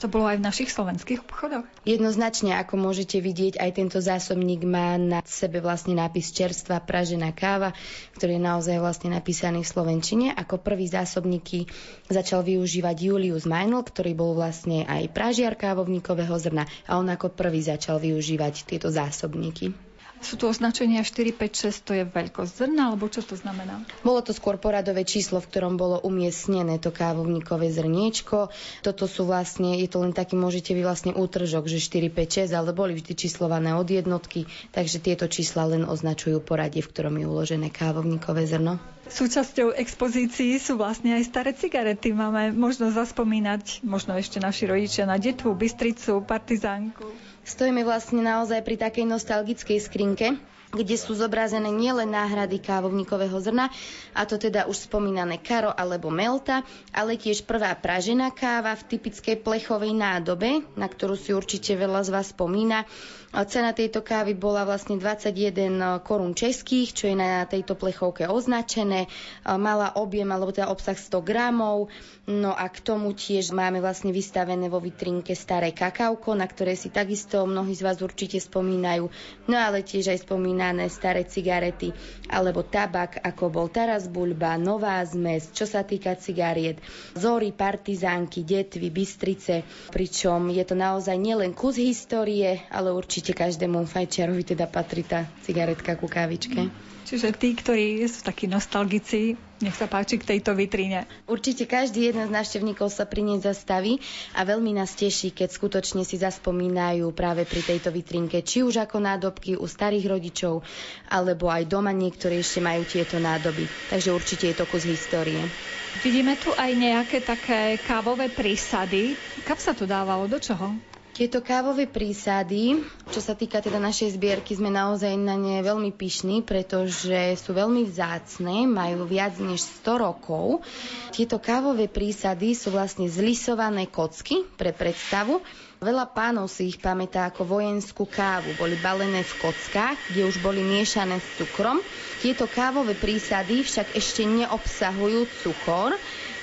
To bolo aj v našich slovenských obchodoch? Jednoznačne, ako môžete vidieť, aj tento zásobník má na sebe vlastne nápis čerstvá pražená káva, ktorý je naozaj vlastne napísaný v slovenčine. Ako prvý zásobníky začal využívať Julius Meinl, ktorý bol vlastne aj pražiar kávovníkového zrna a on ako prvý začal využívať tieto zásobníky. Sú tu označenia 4, 5, 6, to je veľkosť zrna, alebo čo to znamená? Bolo to skôr poradové číslo, v ktorom bolo umiestnené to kávovníkové zrniečko. Toto sú vlastne, je to len taký, môžete vy vlastne útržok, že 4, 5, 6, ale boli vždy číslované od jednotky, takže tieto čísla len označujú poradie, v ktorom je uložené kávovníkové zrno. Súčasťou expozícií sú vlastne aj staré cigarety. Máme možno zaspomínať, možno ešte naši rodičia na detvu, Bystricu, Partizánku. Stojíme vlastne naozaj pri takej nostalgickej skrinke, kde sú zobrazené nielen náhrady kávovníkového zrna, a to teda už spomínané karo alebo melta, ale tiež prvá pražená káva v typickej plechovej nádobe, na ktorú si určite veľa z vás spomína. Cena tejto kávy bola vlastne 21 korún českých, čo je na tejto plechovke označené. Mala objem, alebo teda obsah 100 gramov. No a k tomu tiež máme vlastne vystavené vo vitrinke staré kakauko, na ktoré si takisto mnohí z vás určite spomínajú. No ale tiež aj spomínané staré cigarety alebo tabak, ako bol Taras Bulba, Nová zmes, čo sa týka cigariet, Zory, Partizánky, Detvy, Bystrice, pričom je to naozaj nielen kus histórie, ale určite každému fajčiarovi teda patrí tá cigaretka ku kávičke. Čiže tí, ktorí sú takí nostalgici, nech sa páči k tejto vitríne. Určite každý jeden z návštevníkov sa pri nej zastaví a veľmi nás teší, keď skutočne si zaspomínajú práve pri tejto vitrínke, či už ako nádobky u starých rodičov, alebo aj doma niektorí ešte majú tieto nádoby. Takže určite je to kus histórie. Vidíme tu aj nejaké také kávové prísady. Kam sa to dávalo? Do čoho? Tieto kávové prísady, čo sa týka teda našej zbierky, sme naozaj na ne veľmi pyšní, pretože sú veľmi vzácne, majú viac než 100 rokov. Tieto kávové prísady sú vlastne zlisované kocky pre predstavu. Veľa pánov si ich pamätá ako vojenskú kávu. Boli balené v kockách, kde už boli miešané s cukrom. Tieto kávové prísady však ešte neobsahujú cukor,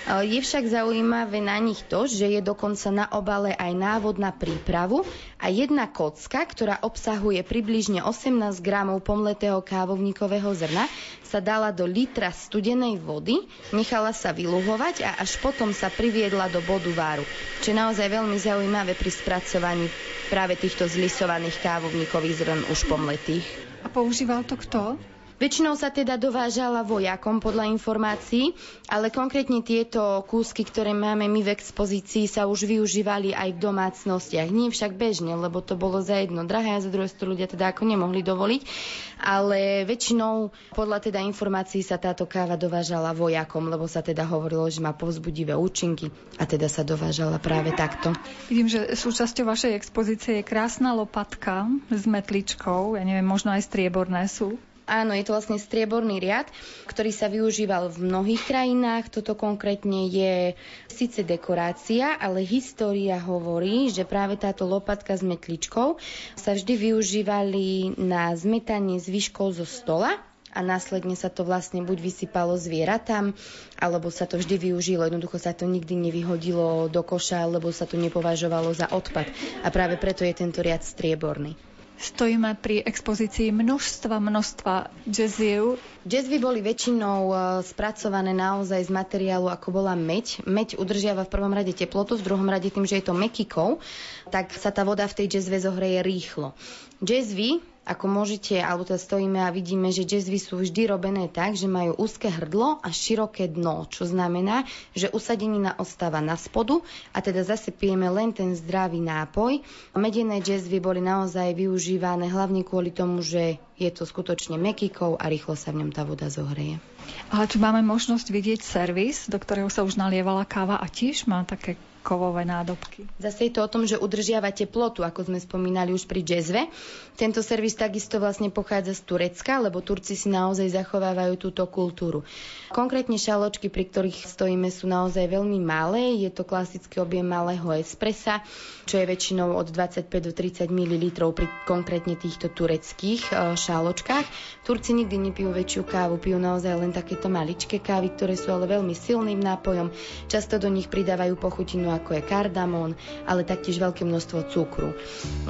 je však zaujímavé na nich to, že je dokonca na obale aj návod na prípravu a jedna kocka, ktorá obsahuje približne 18 gramov pomletého kávovníkového zrna, sa dala do litra studenej vody, nechala sa vyluhovať a až potom sa priviedla do bodu váru. Čo je naozaj veľmi zaujímavé pri spracovaní práve týchto zlisovaných kávovníkových zrn už pomletých. A používal to kto? Väčšinou sa teda dovážala vojakom podľa informácií, ale konkrétne tieto kúsky, ktoré máme my v expozícii, sa už využívali aj v domácnostiach. Nie však bežne, lebo to bolo za jedno drahé a za druhé to ľudia teda ako nemohli dovoliť, ale väčšinou podľa teda informácií sa táto káva dovážala vojakom, lebo sa teda hovorilo, že má povzbudivé účinky a teda sa dovážala práve takto. Vidím, že súčasťou vašej expozície je krásna lopatka s metličkou, ja neviem, možno aj strieborné sú. Áno, je to vlastne strieborný riad, ktorý sa využíval v mnohých krajinách. Toto konkrétne je síce dekorácia, ale história hovorí, že práve táto lopatka s metličkou sa vždy využívali na zmetanie zvyškov zo stola a následne sa to vlastne buď vysypalo zvieratám, alebo sa to vždy využilo. Jednoducho sa to nikdy nevyhodilo do koša, alebo sa to nepovažovalo za odpad. A práve preto je tento riad strieborný. Stojíme pri expozícii množstva, množstva jazziev. Jazzvy boli väčšinou e, spracované naozaj z materiálu, ako bola meď. Meď udržiava v prvom rade teplotu, v druhom rade tým, že je to mekikov, tak sa tá voda v tej jazzve zohreje rýchlo. Jazzvy Ako môžete, alebo teda stojíme a vidíme, že jazzvy sú vždy robené tak, že majú úzke hrdlo a široké dno, čo znamená, že usadenina ostáva na spodu a teda zase pijeme len ten zdravý nápoj. Medené jazzvy boli naozaj využívané hlavne kvôli tomu, že je to skutočne mekýkou a rýchlo sa v ňom tá voda zohreje. Ale tu máme možnosť vidieť servis, do ktorého sa už nalievala káva a tiež má také kovové nádobky. Zase je to o tom, že udržiava teplotu, ako sme spomínali už pri jazzve. Tento servis takisto vlastne pochádza z Turecka, lebo Turci si naozaj zachovávajú túto kultúru. Konkrétne šaločky, pri ktorých stojíme, sú naozaj veľmi malé. Je to klasický objem malého espressa, čo je väčšinou od 25 do 30 ml pri konkrétne týchto tureckých e, šáločkách. Turci nikdy nepijú väčšiu kávu, pijú naozaj len takéto maličké kávy, ktoré sú ale veľmi silným nápojom. Často do nich pridávajú pochutinu ako je kardamón, ale taktiež veľké množstvo cukru.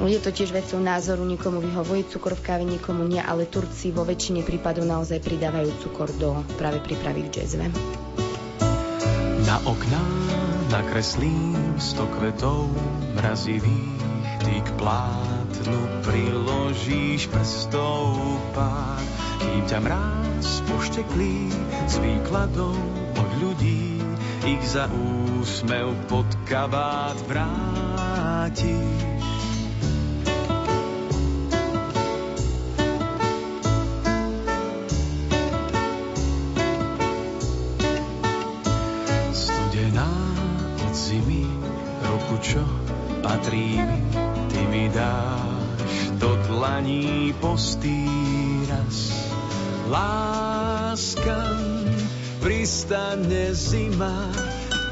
Je to tiež vecou názoru, niekomu vyhovuje cukor v káve, niekomu nie, ale Turci vo väčšine prípadov naozaj pridávajú cukor do práve prípravy v jazzve. Na okná nakreslím sto kvetov mrazivých, ty k plátnu priložíš prstov pár, kým ťa mráz pošteklí z výkladov od ľudí ich za úsmev pod kabát vráti. Studená od zimy, roku čo patrí mi, ty mi dáš do dlaní postýraz. Láska pristane zima,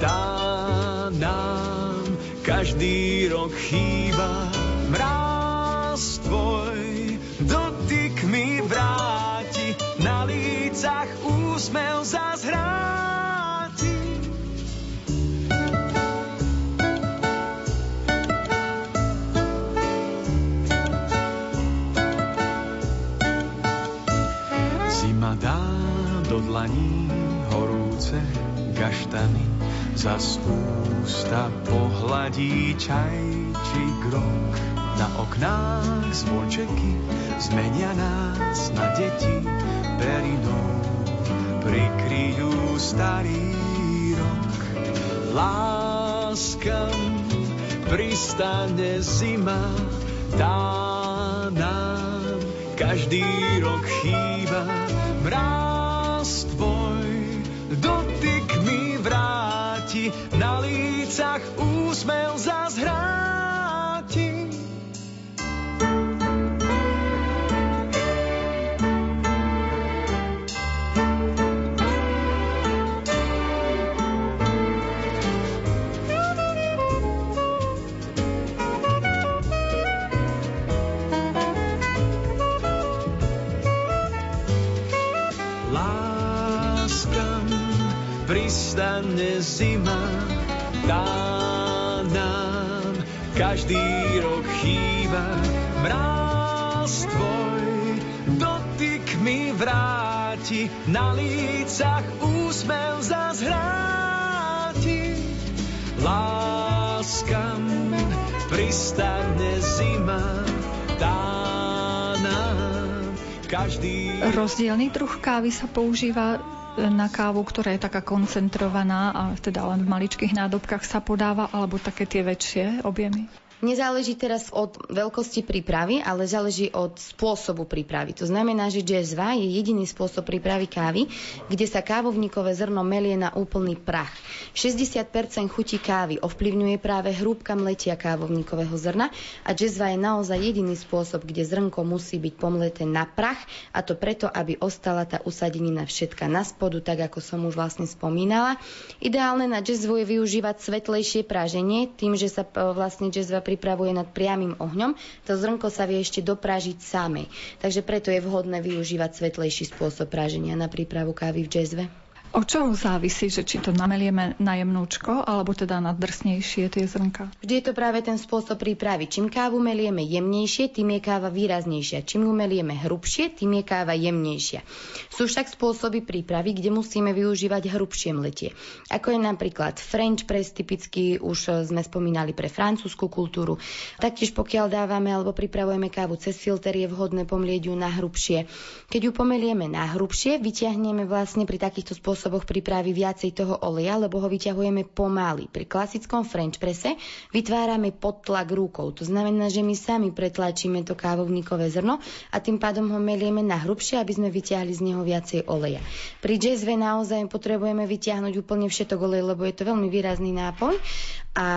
tá nám každý rok chýba. Mráz tvoj dotyk mi vráti, na lícach úsmev do dlaní horúce gaštany, za ústa pohladí čaj či grok. Na oknách zvončeky zmenia nás na deti perinou, prikryjú starý rok. Láskam pristane zima, tá nám každý rok chýba. Mráz na lícach úsmev zazhráti. Na lícach úsmev zazhráti. Láskam pristane zima, tá každý Rozdielný druh kávy sa používa na kávu, ktorá je taká koncentrovaná a teda len v maličkých nádobkách sa podáva, alebo také tie väčšie objemy? Nezáleží teraz od veľkosti prípravy, ale záleží od spôsobu prípravy. To znamená, že jazzva je jediný spôsob prípravy kávy, kde sa kávovníkové zrno melie na úplný prach. 60% chutí kávy ovplyvňuje práve hrúbka mletia kávovníkového zrna a jazzva je naozaj jediný spôsob, kde zrnko musí byť pomleté na prach a to preto, aby ostala tá usadenina všetka na spodu, tak ako som už vlastne spomínala. Ideálne na jazzvu je využívať svetlejšie praženie, tým, že sa e, vlastne jazzva pripravuje nad priamým ohňom, to zrnko sa vie ešte dopražiť samej. Takže preto je vhodné využívať svetlejší spôsob praženia na prípravu kávy v jazzve. O čo závisí, že či to namelieme na jemnúčko, alebo teda na drsnejšie tie zrnka? Vždy je to práve ten spôsob prípravy. Čím kávu melieme jemnejšie, tým je káva výraznejšia. Čím ju melieme hrubšie, tým je káva jemnejšia. Sú však spôsoby prípravy, kde musíme využívať hrubšie mletie. Ako je napríklad French press, typicky už sme spomínali pre francúzsku kultúru. Taktiež pokiaľ dávame alebo pripravujeme kávu cez filter, je vhodné pomlieť ju na hrubšie. Keď ju pomelieme na hrubšie, vyťahneme vlastne pri takýchto spôsoboch spôsoboch pripraví viacej toho oleja, lebo ho vyťahujeme pomaly. Pri klasickom French prese vytvárame podtlak rukou. To znamená, že my sami pretlačíme to kávovníkové zrno a tým pádom ho melieme na hrubšie, aby sme vyťahli z neho viacej oleja. Pri jazzve naozaj potrebujeme vyťahnuť úplne všetok olej, lebo je to veľmi výrazný nápoj a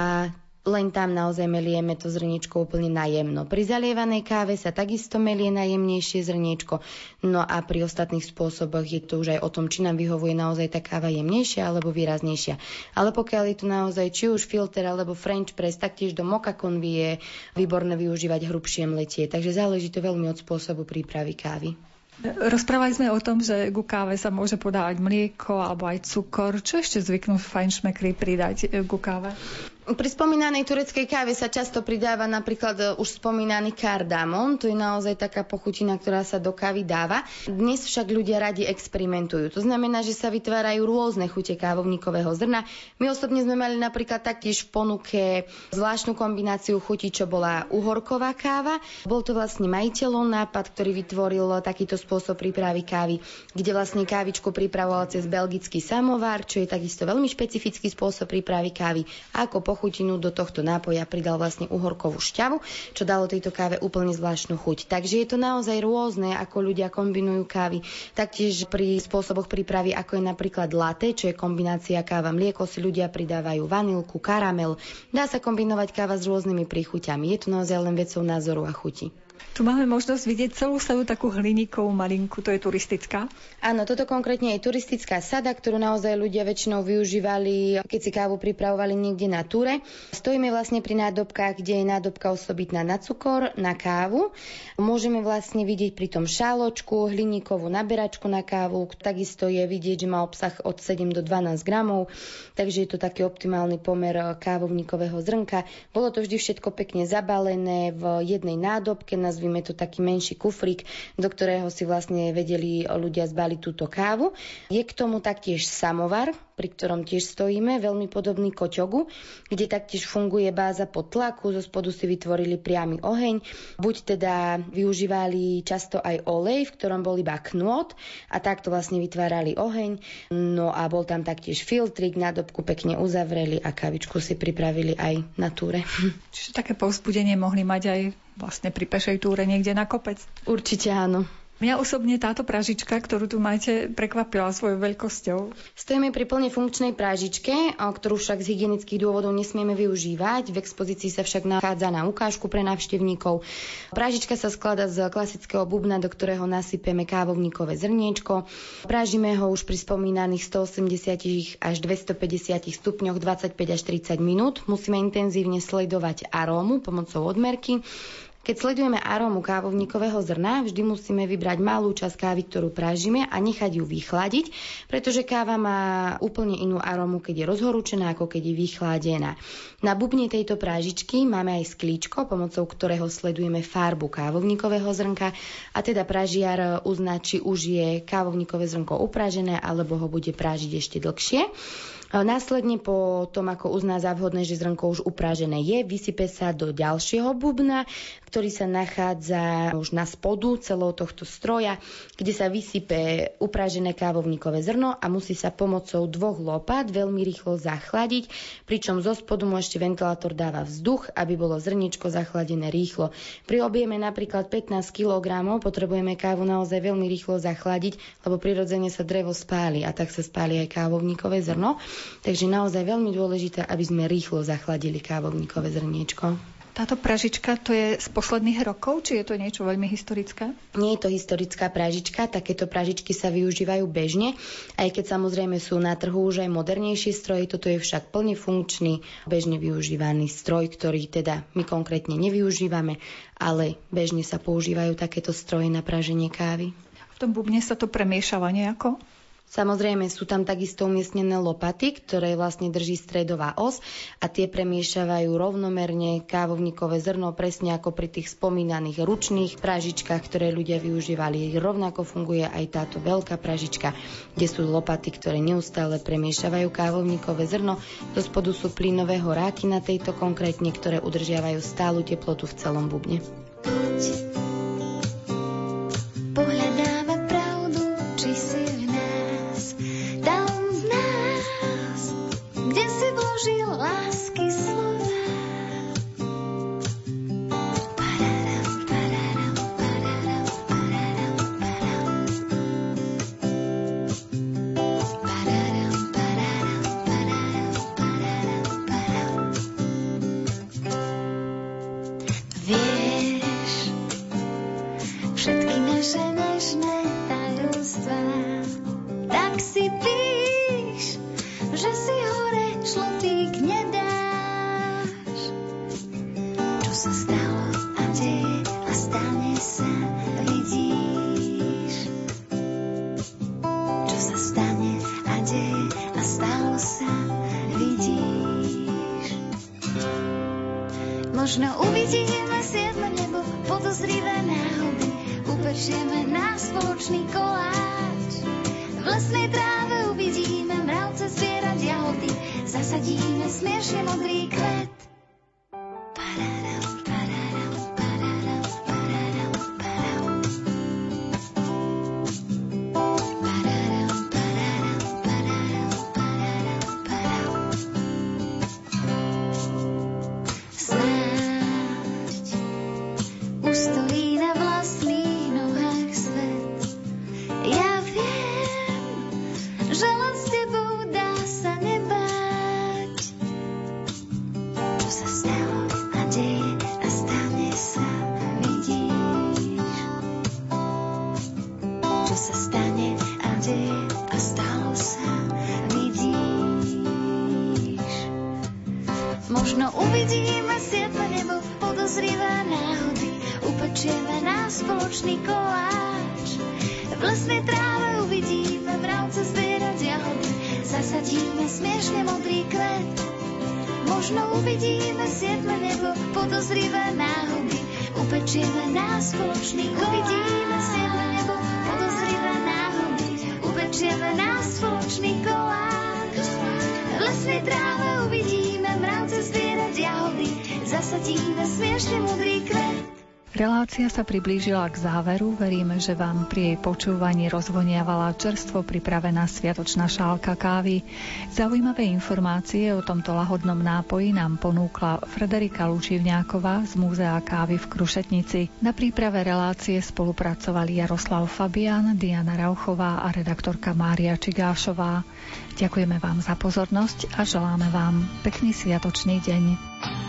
len tam naozaj melieme to zrniečko úplne najemno. Pri zalievanej káve sa takisto melie najjemnejšie zrniečko, no a pri ostatných spôsoboch je to už aj o tom, či nám vyhovuje naozaj tá káva jemnejšia alebo výraznejšia. Ale pokiaľ je tu naozaj či už filter alebo French press, taktiež do moka konvy je výborné využívať hrubšie mletie, takže záleží to veľmi od spôsobu prípravy kávy. Rozprávali sme o tom, že ku káve sa môže podávať mlieko alebo aj cukor. Čo ešte zvyknú fajnšmekry pridať ku káve? Pri spomínanej tureckej káve sa často pridáva napríklad e, už spomínaný kardamon. To je naozaj taká pochutina, ktorá sa do kávy dáva. Dnes však ľudia radi experimentujú. To znamená, že sa vytvárajú rôzne chute kávovníkového zrna. My osobne sme mali napríklad taktiež v ponuke zvláštnu kombináciu chutí, čo bola uhorková káva. Bol to vlastne majiteľov nápad, ktorý vytvoril takýto spôsob prípravy kávy, kde vlastne kávičku pripravoval cez belgický samovár, čo je takisto veľmi špecifický spôsob prípravy kávy. A ako pochutinu do tohto nápoja pridal vlastne uhorkovú šťavu, čo dalo tejto káve úplne zvláštnu chuť. Takže je to naozaj rôzne, ako ľudia kombinujú kávy. Taktiež pri spôsoboch prípravy, ako je napríklad latte, čo je kombinácia káva mlieko, si ľudia pridávajú vanilku, karamel. Dá sa kombinovať káva s rôznymi príchuťami. Je to naozaj len vecou názoru a chuti. Tu máme možnosť vidieť celú sadu takú hliníkovú malinku, to je turistická? Áno, toto konkrétne je turistická sada, ktorú naozaj ľudia väčšinou využívali, keď si kávu pripravovali niekde na túre. Stojíme vlastne pri nádobkách, kde je nádobka osobitná na cukor, na kávu. Môžeme vlastne vidieť pri tom šáločku, hliníkovú naberačku na kávu. Takisto je vidieť, že má obsah od 7 do 12 gramov, takže je to taký optimálny pomer kávovníkového zrnka. Bolo to vždy všetko pekne zabalené v jednej nádobke, nazvime nazvime to taký menší kufrík, do ktorého si vlastne vedeli ľudia zbaliť túto kávu. Je k tomu taktiež samovar, pri ktorom tiež stojíme, veľmi podobný koťogu, kde taktiež funguje báza pod tlaku, zo spodu si vytvorili priamy oheň. Buď teda využívali často aj olej, v ktorom bol iba knôt a takto vlastne vytvárali oheň. No a bol tam taktiež filtrik, nádobku pekne uzavreli a kavičku si pripravili aj na túre. Čiže také povzbudenie mohli mať aj vlastne pri pešej túre niekde na kopec. Určite áno. Mňa osobne táto pražička, ktorú tu máte, prekvapila svojou veľkosťou. Stojíme pri plne funkčnej prážičke, ktorú však z hygienických dôvodov nesmieme využívať. V expozícii sa však nachádza na ukážku pre návštevníkov. Prážička sa skladá z klasického bubna, do ktorého nasypeme kávovníkové zrniečko. Prážime ho už pri spomínaných 180 až 250 stupňoch 25 až 30 minút. Musíme intenzívne sledovať arómu pomocou odmerky. Keď sledujeme arómu kávovníkového zrna, vždy musíme vybrať malú časť kávy, ktorú prážime a nechať ju vychladiť, pretože káva má úplne inú arómu, keď je rozhorúčená, ako keď je vychladená. Na bubne tejto prážičky máme aj sklíčko, pomocou ktorého sledujeme farbu kávovníkového zrnka a teda pražiar uzná, či už je kávovníkové zrnko upražené alebo ho bude prážiť ešte dlhšie. Následne po tom, ako uzná za vhodné, že zrnko už uprážené je, vysype sa do ďalšieho bubna, ktorý sa nachádza už na spodu celého tohto stroja, kde sa vysype uprážené kávovníkové zrno a musí sa pomocou dvoch lopát veľmi rýchlo zachladiť, pričom zo spodu mu ešte ventilátor dáva vzduch, aby bolo zrničko zachladené rýchlo. Pri objeme napríklad 15 kg potrebujeme kávu naozaj veľmi rýchlo zachladiť, lebo prirodzene sa drevo spáli a tak sa spáli aj kávovníkové zrno. Takže naozaj veľmi dôležité, aby sme rýchlo zachladili kávovníkové zrniečko. Táto pražička to je z posledných rokov, či je to niečo veľmi historické? Nie je to historická pražička, takéto pražičky sa využívajú bežne, aj keď samozrejme sú na trhu už aj modernejšie stroje, toto je však plne funkčný, bežne využívaný stroj, ktorý teda my konkrétne nevyužívame, ale bežne sa používajú takéto stroje na praženie kávy. V tom bubne sa to premiešava nejako? Samozrejme sú tam takisto umiestnené lopaty, ktoré vlastne drží stredová os a tie premiešavajú rovnomerne kávovníkové zrno, presne ako pri tých spomínaných ručných pražičkách, ktoré ľudia využívali. Rovnako funguje aj táto veľká pražička, kde sú lopaty, ktoré neustále premiešavajú kávovníkové zrno. Do spodu sú plynové horáky na tejto konkrétne, ktoré udržiavajú stálu teplotu v celom bubne. Poď. náhody upečieme na spoločný koláč. V lesnej tráve uvidíme mravce zbierať jahody, zasadíme smiešne modrý kvet. Možno uvidíme siedme nebo, podozrivé náhody, upečieme na spoločný koláč. Uvidíme siedme nebo, podozrivé náhody, upečieme na spoločný koláč. V lesnej tráve uvidíme mravce zbierať jahody, Relácia sa priblížila k záveru. Veríme, že vám pri jej počúvaní rozvoniavala čerstvo pripravená sviatočná šálka kávy. Zaujímavé informácie o tomto lahodnom nápoji nám ponúkla Frederika Lučivňáková z Múzea kávy v Krušetnici. Na príprave relácie spolupracovali Jaroslav Fabian, Diana Rauchová a redaktorka Mária Čigášová. Ďakujeme vám za pozornosť a želáme vám pekný sviatočný deň.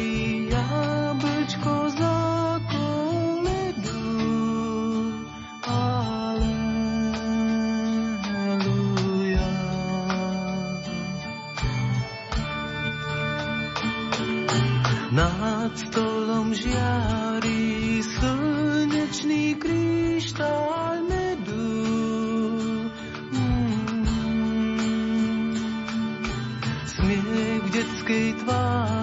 Nad stolom žiari slnečný kryštál medu. Mm. Smiech v detskej tvári